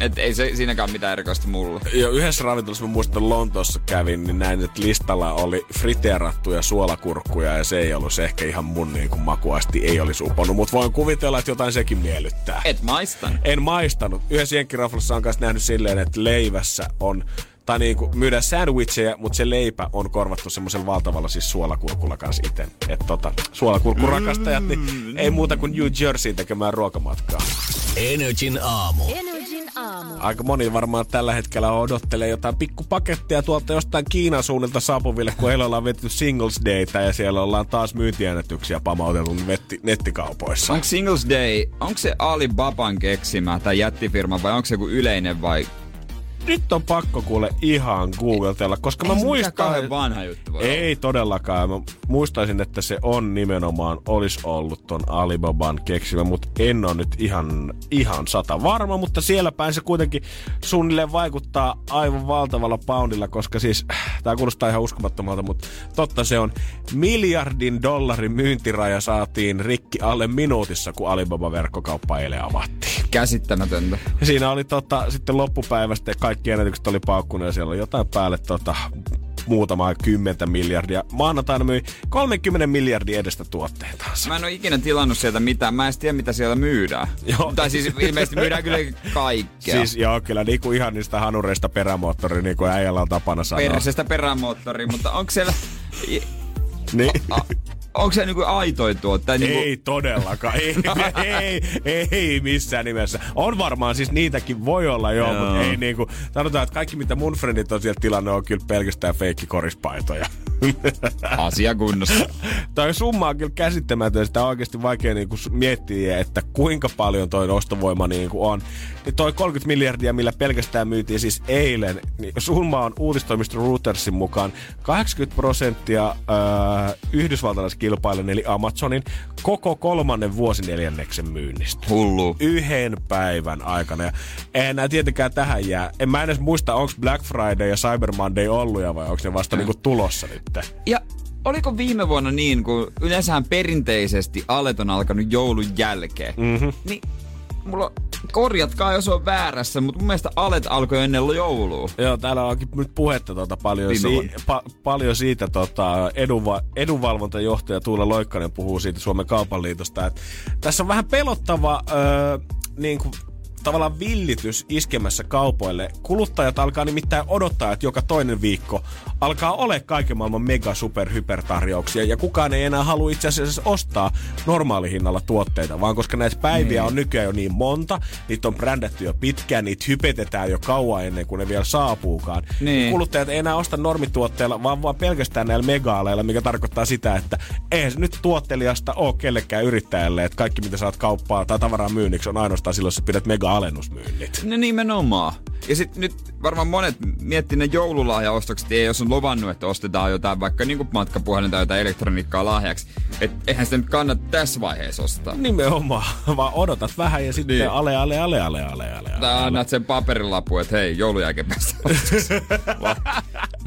[SPEAKER 3] Et ei se siinäkään mitään erikoista mulle.
[SPEAKER 2] Jo yhdessä ravintolassa, mä muistan Lontoossa kävin, niin näin, että listalla oli friteerattuja suolakurkkuja ja se ei ollut se ehkä ihan mun niin kuin makuasti ei olisi uponut, mutta voin kuvitella, että jotain sekin miellyttää.
[SPEAKER 3] Et maistan.
[SPEAKER 2] En maistanut. Yhdessä jenkkiraflassa on kanssa nähnyt silleen, että leivässä on tai niinku myydään sandwicheja, mutta se leipä on korvattu semmoisella valtavalla siis suolakurkulla kanssa itse. Että tota, suolakurkkurakastajat, niin ei muuta kuin New Jerseyin tekemään ruokamatkaa.
[SPEAKER 1] Energin aamu.
[SPEAKER 7] Energin aamu.
[SPEAKER 2] Aika moni varmaan tällä hetkellä odottelee jotain pikkupakettia tuolta jostain Kiinan suunnilta saapuville, kun heillä ollaan vetty Singles Dayta ja siellä ollaan taas myyntiäänetyksiä pamauteltu netti, nettikaupoissa.
[SPEAKER 3] Onko Singles Day, onko se Alibaban keksimä tai jättifirma vai onko se joku yleinen vai...
[SPEAKER 2] Nyt on pakko kuule ihan googletella, koska mä
[SPEAKER 3] Ei
[SPEAKER 2] muistan...
[SPEAKER 3] vanha juttu voi olla.
[SPEAKER 2] Ei todellakaan. Mä muistaisin, että se on nimenomaan, olisi ollut ton Alibaban keksimä, mutta en ole nyt ihan, ihan sata varma, mutta siellä päin se kuitenkin suunnilleen vaikuttaa aivan valtavalla poundilla, koska siis, tämä kuulostaa ihan uskomattomalta, mutta totta se on, miljardin dollarin myyntiraja saatiin rikki alle minuutissa, kun Alibaba-verkkokauppa eilen avattiin.
[SPEAKER 3] Käsittämätöntä.
[SPEAKER 2] Siinä oli tota, sitten loppupäivästä kaikki ennätykset oli paukkunut ja siellä oli jotain päälle tota, muutamaa kymmentä miljardia. Maanantaina myi 30 miljardia edestä tuotteitansa.
[SPEAKER 3] Mä en oo ikinä tilannut sieltä mitään. Mä en tiedä, mitä siellä myydään.
[SPEAKER 2] Joo.
[SPEAKER 3] Tai siis ilmeisesti myydään kyllä kaikkea.
[SPEAKER 2] Siis joo, kyllä niinku ihan niistä hanureista perämoottori, niin kuin äijällä on tapana sanoa.
[SPEAKER 3] Persestä perämoottori, mutta onko siellä...
[SPEAKER 2] Niin.
[SPEAKER 3] A, onko se niinku aitoi tuote? Niinku,
[SPEAKER 2] Ei todellakaan, ei, ei, ei missään nimessä. On varmaan siis niitäkin voi olla joo,
[SPEAKER 3] Joo.
[SPEAKER 2] mutta ei niinku, sanotaan, että kaikki mitä mun frendit on sieltä tilannut on kyllä pelkästään feikkikorispaitoja.
[SPEAKER 3] Asia kunnossa.
[SPEAKER 2] Toi summa on kyllä käsittämätön. Sitä on oikeasti vaikea niinku miettiä, että kuinka paljon toi ostovoima niinku on. Niin toi 30 miljardia, millä pelkästään myytiin siis eilen, niin summa on uutistoimisto Reutersin mukaan 80 prosenttia äh, yhdysvaltalaiskilpailijan eli Amazonin koko kolmannen vuosineljänneksen myynnistä.
[SPEAKER 3] Hullu.
[SPEAKER 2] Yhden päivän aikana. Ja en nää tietenkään tähän jää. En mä edes muista, onko Black Friday ja Cyber Monday ollut ja vai onko ne vasta niinku tulossa nyt.
[SPEAKER 3] Ja oliko viime vuonna niin, kun yleensähän perinteisesti alet on alkanut joulun jälkeen, mm-hmm. niin mulla korjatkaa, jos on väärässä, mutta mun mielestä alet alkoi ennen joulua.
[SPEAKER 2] Joo, täällä onkin nyt puhetta tota paljon,
[SPEAKER 3] Viime
[SPEAKER 2] si- pa- paljon siitä tota, edunva- edunvalvontajohtaja Tuula Loikkanen puhuu siitä Suomen kaupan liitosta, että tässä on vähän pelottava öö, niin kuin, tavallaan villitys iskemässä kaupoille. Kuluttajat alkaa nimittäin odottaa, että joka toinen viikko alkaa ole kaiken maailman mega super hypertarjouksia ja kukaan ei enää halua itse asiassa ostaa normaalihinnalla tuotteita, vaan koska näitä päiviä on nykyään jo niin monta, niitä on brändätty jo pitkään, niitä hypetetään jo kauan ennen kuin ne vielä saapuukaan.
[SPEAKER 3] Niin.
[SPEAKER 2] Kuluttajat ei enää osta normituotteilla, vaan, vaan pelkästään näillä megaaleilla, mikä tarkoittaa sitä, että eihän se nyt tuottelijasta ole kellekään yrittäjälle, että kaikki mitä saat kauppaa tai tavaraa myynniksi on ainoastaan silloin, jos pidät mega-alennusmyynnit.
[SPEAKER 3] No nimenomaan. Ja sit nyt varmaan monet miettii ne joululahjaostokset, ei jos on luvannut, että ostetaan jotain vaikka niinku matkapuhelin tai jotain elektroniikkaa lahjaksi. Et eihän sitä nyt kannata tässä vaiheessa ostaa.
[SPEAKER 2] Nimenomaan, vaan odotat vähän ja sitten
[SPEAKER 3] Niin.
[SPEAKER 2] ale, ale, ale, ale, ale, ale, ale.
[SPEAKER 3] Tai annat sen paperilapun, että hei, joulun jälkeen päästä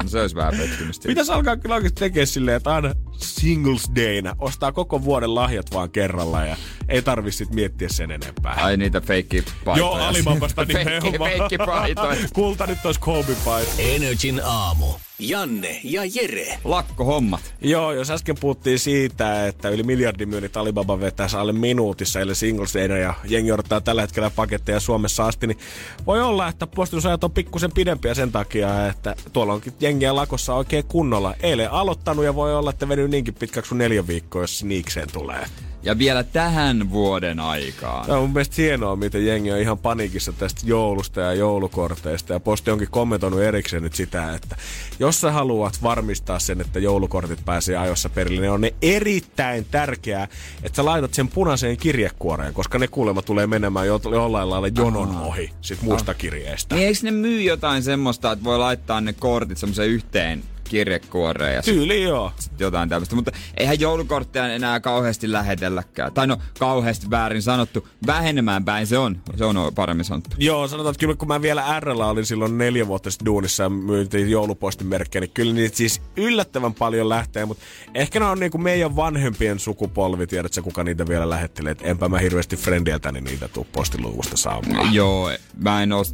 [SPEAKER 3] No se olisi vähän pettymystä.
[SPEAKER 2] Pitäisi alkaa kyllä oikeasti tekemään silleen, että aina Singles Dayna ostaa koko vuoden lahjat vaan kerralla ja ei tarvi sit miettiä sen enempää.
[SPEAKER 3] Ai niitä feikki paitoja.
[SPEAKER 2] Joo, Alibabasta
[SPEAKER 3] feikki,
[SPEAKER 2] nimenomaan.
[SPEAKER 3] feikki paitoja.
[SPEAKER 2] Kulta nyt olisi Kobe paita.
[SPEAKER 1] Energin aamu. Janne ja Jere.
[SPEAKER 3] Lakkohommat.
[SPEAKER 2] Joo, jos äsken puhuttiin siitä, että yli miljardin myynnit Alibaba vetäisi alle minuutissa, eli singles dayna, ja jengi odottaa tällä hetkellä paketteja Suomessa asti, niin voi olla, että postusajat on pikkusen pidempiä sen takia, että tuolla onkin jengiä lakossa oikein kunnolla. Eilen aloittanut ja voi olla, että venyy niinkin pitkäksi kuin neljä viikkoa, jos niikseen tulee.
[SPEAKER 3] Ja vielä tähän vuoden aikaan.
[SPEAKER 2] Tämä on mun mielestä hienoa, miten jengi on ihan paniikissa tästä joulusta ja joulukorteista. Ja Posti onkin kommentoinut erikseen nyt sitä, että jos sä haluat varmistaa sen, että joulukortit pääsee ajoissa perille, niin on ne erittäin tärkeää, että sä laitat sen punaiseen kirjekuoreen, koska ne kuulemma tulee menemään jo, jollain lailla jonon ohi sit muista kirjeistä.
[SPEAKER 3] Niin eikö ne myy jotain semmoista, että voi laittaa ne kortit semmoiseen yhteen kirjekuoreen ja
[SPEAKER 2] Tyyli joo.
[SPEAKER 3] sit jotain tämmöistä. Mutta eihän joulukortteja enää kauheasti lähetelläkään. Tai no kauheasti väärin sanottu. Vähenemään päin se on. Se on paremmin sanottu.
[SPEAKER 2] Joo, sanotaan, että kyllä kun mä vielä RL olin silloin neljä vuotta sitten duunissa ja myyntiin joulupostimerkkejä, niin kyllä niitä siis yllättävän paljon lähtee, mutta ehkä ne on niinku meidän vanhempien sukupolvi, tiedätkö kuka niitä vielä lähettelee, että enpä mä hirveästi friendieltäni niitä tuu postiluukusta saamaan.
[SPEAKER 3] Joo, mä en oo...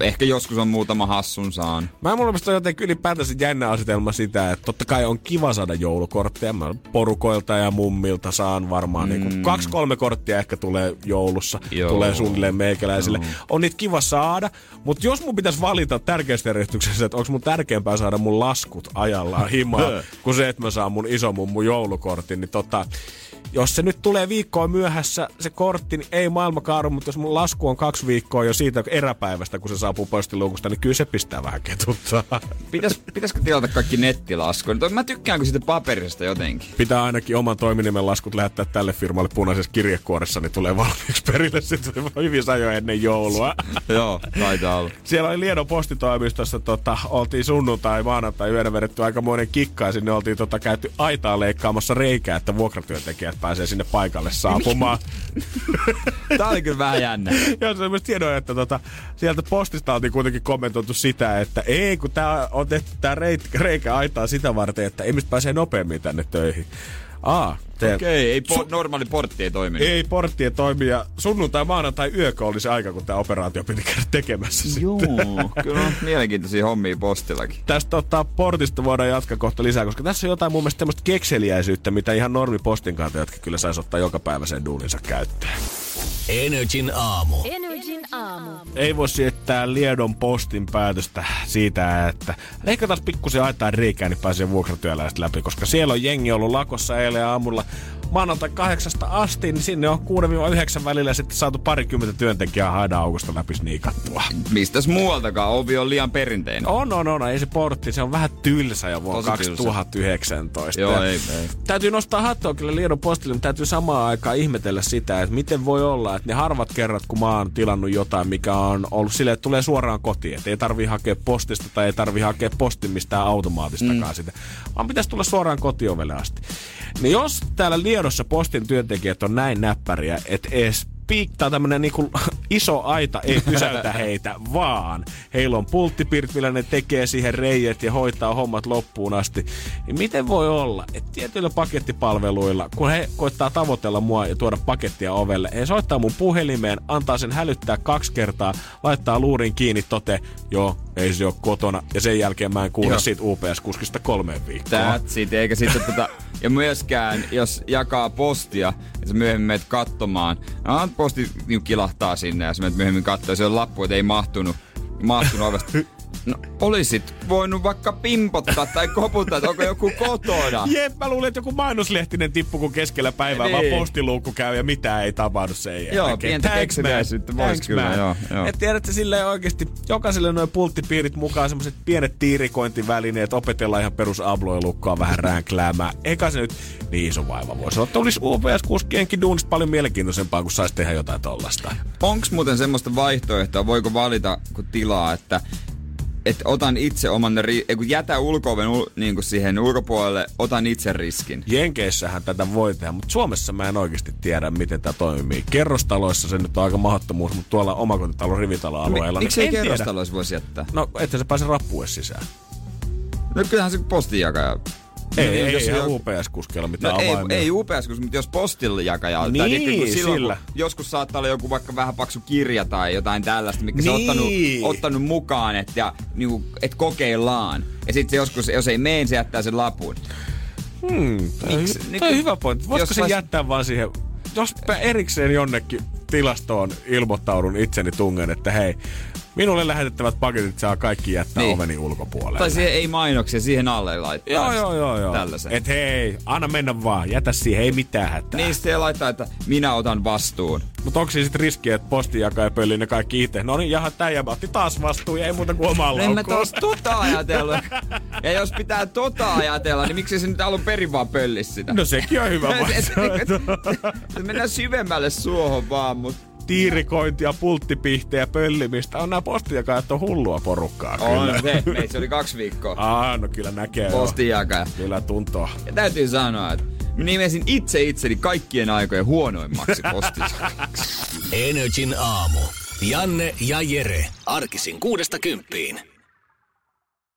[SPEAKER 3] Ehkä joskus on muutama hassun saan.
[SPEAKER 2] Mä mun mielestä on jotenkin ylipäätänsä jännä asetelma sitä, että totta kai on kiva saada joulukortteja. Mä porukoilta ja mummilta saan varmaan mm. niin kaksi-kolme korttia ehkä tulee joulussa.
[SPEAKER 3] Joo.
[SPEAKER 2] Tulee suunnilleen meikäläisille. On niitä kiva saada, mutta jos mun pitäisi valita tärkeästä järjestyksessä, että onko mun tärkeämpää saada mun laskut ajallaan himaa, kuin se, että mä saan mun isomummun joulukortin, niin tota, jos se nyt tulee viikkoa myöhässä, se kortti, niin ei maailma kaadu, mutta jos mun lasku on kaksi viikkoa jo siitä eräpäivästä, kun se saapuu postiluukusta, niin kyllä se pistää vähän ketuttaa.
[SPEAKER 3] Pitäis, pitäisikö tilata kaikki nettilaskuja? Nyt Mä tykkään kun siitä paperista jotenkin.
[SPEAKER 2] Pitää ainakin oman toiminimen laskut lähettää tälle firmalle punaisessa kirjekuoressa, niin tulee valmiiksi perille sitten hyvin ajoin ennen joulua.
[SPEAKER 3] Joo, taitaa olla.
[SPEAKER 2] Siellä oli Liedon postitoimistossa, tota, oltiin sunnuntai, maanantai yönä vedetty aikamoinen kikka ja sinne oltiin tota, käyty aitaa leikkaamassa reikää, että vuokratyöntekijät pääsee sinne paikalle saapumaan.
[SPEAKER 3] Tää oli kyllä vähän jännä.
[SPEAKER 2] Joo, se myös tiedon, että tota, sieltä postista oltiin kuitenkin kommentoitu sitä, että ei, kun tää on tehty tää reit- reikä aitaa sitä varten, että ihmiset pääsee nopeammin tänne töihin. Aa,
[SPEAKER 3] Okei, ei po- normaali portti ei toimi.
[SPEAKER 2] ei porttien toimia. Sunnuntai, maanantai, yökö oli se aika, kun tämä operaatio piti käydä tekemässä.
[SPEAKER 3] Joo,
[SPEAKER 2] sitten.
[SPEAKER 3] kyllä on mielenkiintoisia hommia postillakin.
[SPEAKER 2] Tästä ottaa portista voidaan jatkaa kohta lisää, koska tässä on jotain mun mielestä tämmöistä kekseliäisyyttä, mitä ihan normi postin kantajatkin kyllä saisi ottaa joka päivä sen duuninsa käyttöön.
[SPEAKER 1] Energin aamu.
[SPEAKER 7] Energin aamu.
[SPEAKER 2] Ei voi sietää Liedon postin päätöstä siitä, että leikataan pikkusen aitaa reikää, niin pääsee vuokratyöläiset läpi, koska siellä on jengi ollut lakossa eilen aamulla maanantai kahdeksasta asti, niin sinne on 6-9 välillä sitten saatu parikymmentä työntekijää haida aukosta läpi sniikattua.
[SPEAKER 3] Mistäs muualtakaan? Ovi on liian perinteinen.
[SPEAKER 2] On, on, on. Ei se portti, se on vähän tylsä jo vuonna
[SPEAKER 3] Tosi tylsä.
[SPEAKER 2] 2019.
[SPEAKER 3] Joo, ei, ei.
[SPEAKER 2] Täytyy nostaa hattua kyllä Liedon postille, mutta täytyy samaan aikaan ihmetellä sitä, että miten voi olla, että ne harvat kerrat, kun mä oon tilannut jotain, mikä on ollut silleen, että tulee suoraan kotiin, että ei tarvi hakea postista tai ei tarvi hakea postin mistään automaatistakaan mm. sitä, vaan pitäisi tulla suoraan kotiovelle asti. Niin jos täällä Liedossa postin työntekijät on näin näppäriä, että edes piiktaa tämmönen niinku iso aita ei pysäytä heitä, vaan heillä on pulttipirt, millä ne tekee siihen reijet ja hoitaa hommat loppuun asti. Niin miten voi olla, että tietyillä pakettipalveluilla, kun he koittaa tavoitella mua ja tuoda pakettia ovelle, he soittaa mun puhelimeen, antaa sen hälyttää kaksi kertaa, laittaa luurin kiinni, tote, joo, ei se ole kotona, ja sen jälkeen mä en kuule
[SPEAKER 3] Joo.
[SPEAKER 2] siitä UPS-kuskista kolmeen viikkoon.
[SPEAKER 3] That's it, eikä sitten tota, ja myöskään, jos jakaa postia, ja sä myöhemmin menet katsomaan, no, posti niin kilahtaa sinne, ja sä myöhemmin katsoa, se on lappu, että ei mahtunut, mahtunut ovesta. No, olisit voinut vaikka pimpottaa tai koputtaa, että onko joku kotona.
[SPEAKER 2] Jep, mä luulen, että joku mainoslehtinen tippu, kun keskellä päivää
[SPEAKER 3] Niin.
[SPEAKER 2] vaan postiluukku käy ja mitään ei tapahdu sen jälkeen.
[SPEAKER 3] Joo, pientä
[SPEAKER 2] man.
[SPEAKER 3] vois kyllä, joo, joo.
[SPEAKER 2] Et tiedätte silleen oikeasti, jokaiselle noin pulttipiirit mukaan semmoiset pienet tiirikointivälineet, opetellaan ihan perus abloilukkoa vähän ränkläämään. Eikä se nyt niin iso vaiva voisi olla. Olisi UPS-kuskienkin duunista paljon mielenkiintoisempaa, kun saisi tehdä jotain tollasta.
[SPEAKER 3] Onks muuten semmoista vaihtoehtoa, voiko valita kun tilaa, että että otan itse oman, ri- ei, kun jätä ulko-oven ul- niin kuin siihen ulkopuolelle, otan itse riskin.
[SPEAKER 2] Jenkeissähän tätä voi tehdä, mutta Suomessa mä en oikeasti tiedä, miten tämä toimii. Kerrostaloissa se nyt on aika mahdottomuus, mutta tuolla omakotitalon rivitaloalueella...
[SPEAKER 3] Mi- miksi ei
[SPEAKER 2] niin tiedä.
[SPEAKER 3] kerrostaloissa voisi jättää?
[SPEAKER 2] No, ettei se pääse rappuun sisään.
[SPEAKER 3] No kyllähän se postinjakaja.
[SPEAKER 2] Ei,
[SPEAKER 3] Niin,
[SPEAKER 2] ei,
[SPEAKER 3] jos
[SPEAKER 2] ei ihan
[SPEAKER 3] jo-
[SPEAKER 2] UPS-kuskeilla mitään
[SPEAKER 3] No ei,
[SPEAKER 2] avaimia.
[SPEAKER 3] ei UPS, mutta jos postillejakaja
[SPEAKER 2] Niin,
[SPEAKER 3] tai tiedätkö, kun silloin,
[SPEAKER 2] sillä.
[SPEAKER 3] Kun joskus saattaa olla joku vaikka vähän paksu kirja tai jotain tällaista, mikä se on
[SPEAKER 2] Niin.
[SPEAKER 3] ottanut, ottanut mukaan, että ja, niinku, et kokeillaan. Ja sitten joskus, jos ei mene, se jättää sen lapun.
[SPEAKER 2] Hmm,
[SPEAKER 3] Miksi? Niin
[SPEAKER 2] toi hyvä pointti. Voisiko se
[SPEAKER 3] vois-
[SPEAKER 2] jättää vaan siihen, jos erikseen jonnekin tilastoon ilmoittaudun itseni tungen, että hei, minulle lähetettävät paketit saa kaikki jättää
[SPEAKER 3] Niin.
[SPEAKER 2] oveni ulkopuolelle.
[SPEAKER 3] Tai siihen ei mainoksia, siihen alle laittaa.
[SPEAKER 2] Joo, joo, joo, joo.
[SPEAKER 3] Tällaisen.
[SPEAKER 2] Et hei, anna mennä vaan, jätä siihen, ei mitään hätää.
[SPEAKER 3] Niin sitten laittaa, että minä otan vastuun.
[SPEAKER 2] Mutta onko sitten riski, että postinjakaja pöllii ne kaikki itse? No niin, jaha, tää jäbä otti taas vastuun ja ei muuta kuin omaa
[SPEAKER 3] en mä tos tota ajatellut. Ja jos pitää tota ajatella, niin miksi se nyt alun perin vaan pöllis sitä?
[SPEAKER 2] No sekin on hyvä
[SPEAKER 3] et- Mennään syvemmälle suohon vaan, mut
[SPEAKER 2] Tiirikointia, pulttipihtejä, pöllimistä. On nämä postijakajat on hullua porukkaa
[SPEAKER 3] on
[SPEAKER 2] kyllä.
[SPEAKER 3] se. Meissä oli kaksi viikkoa
[SPEAKER 2] Aa, no kyllä näkee jo.
[SPEAKER 3] postinjakaja.
[SPEAKER 2] Kyllä tuntuu.
[SPEAKER 3] Ja täytyy sanoa, että mä nimesin itse itseni kaikkien aikojen huonoimmaksi postinjakajaksi.
[SPEAKER 1] Energin aamu. Janne ja Jere. Arkisin kuudesta kymppiin.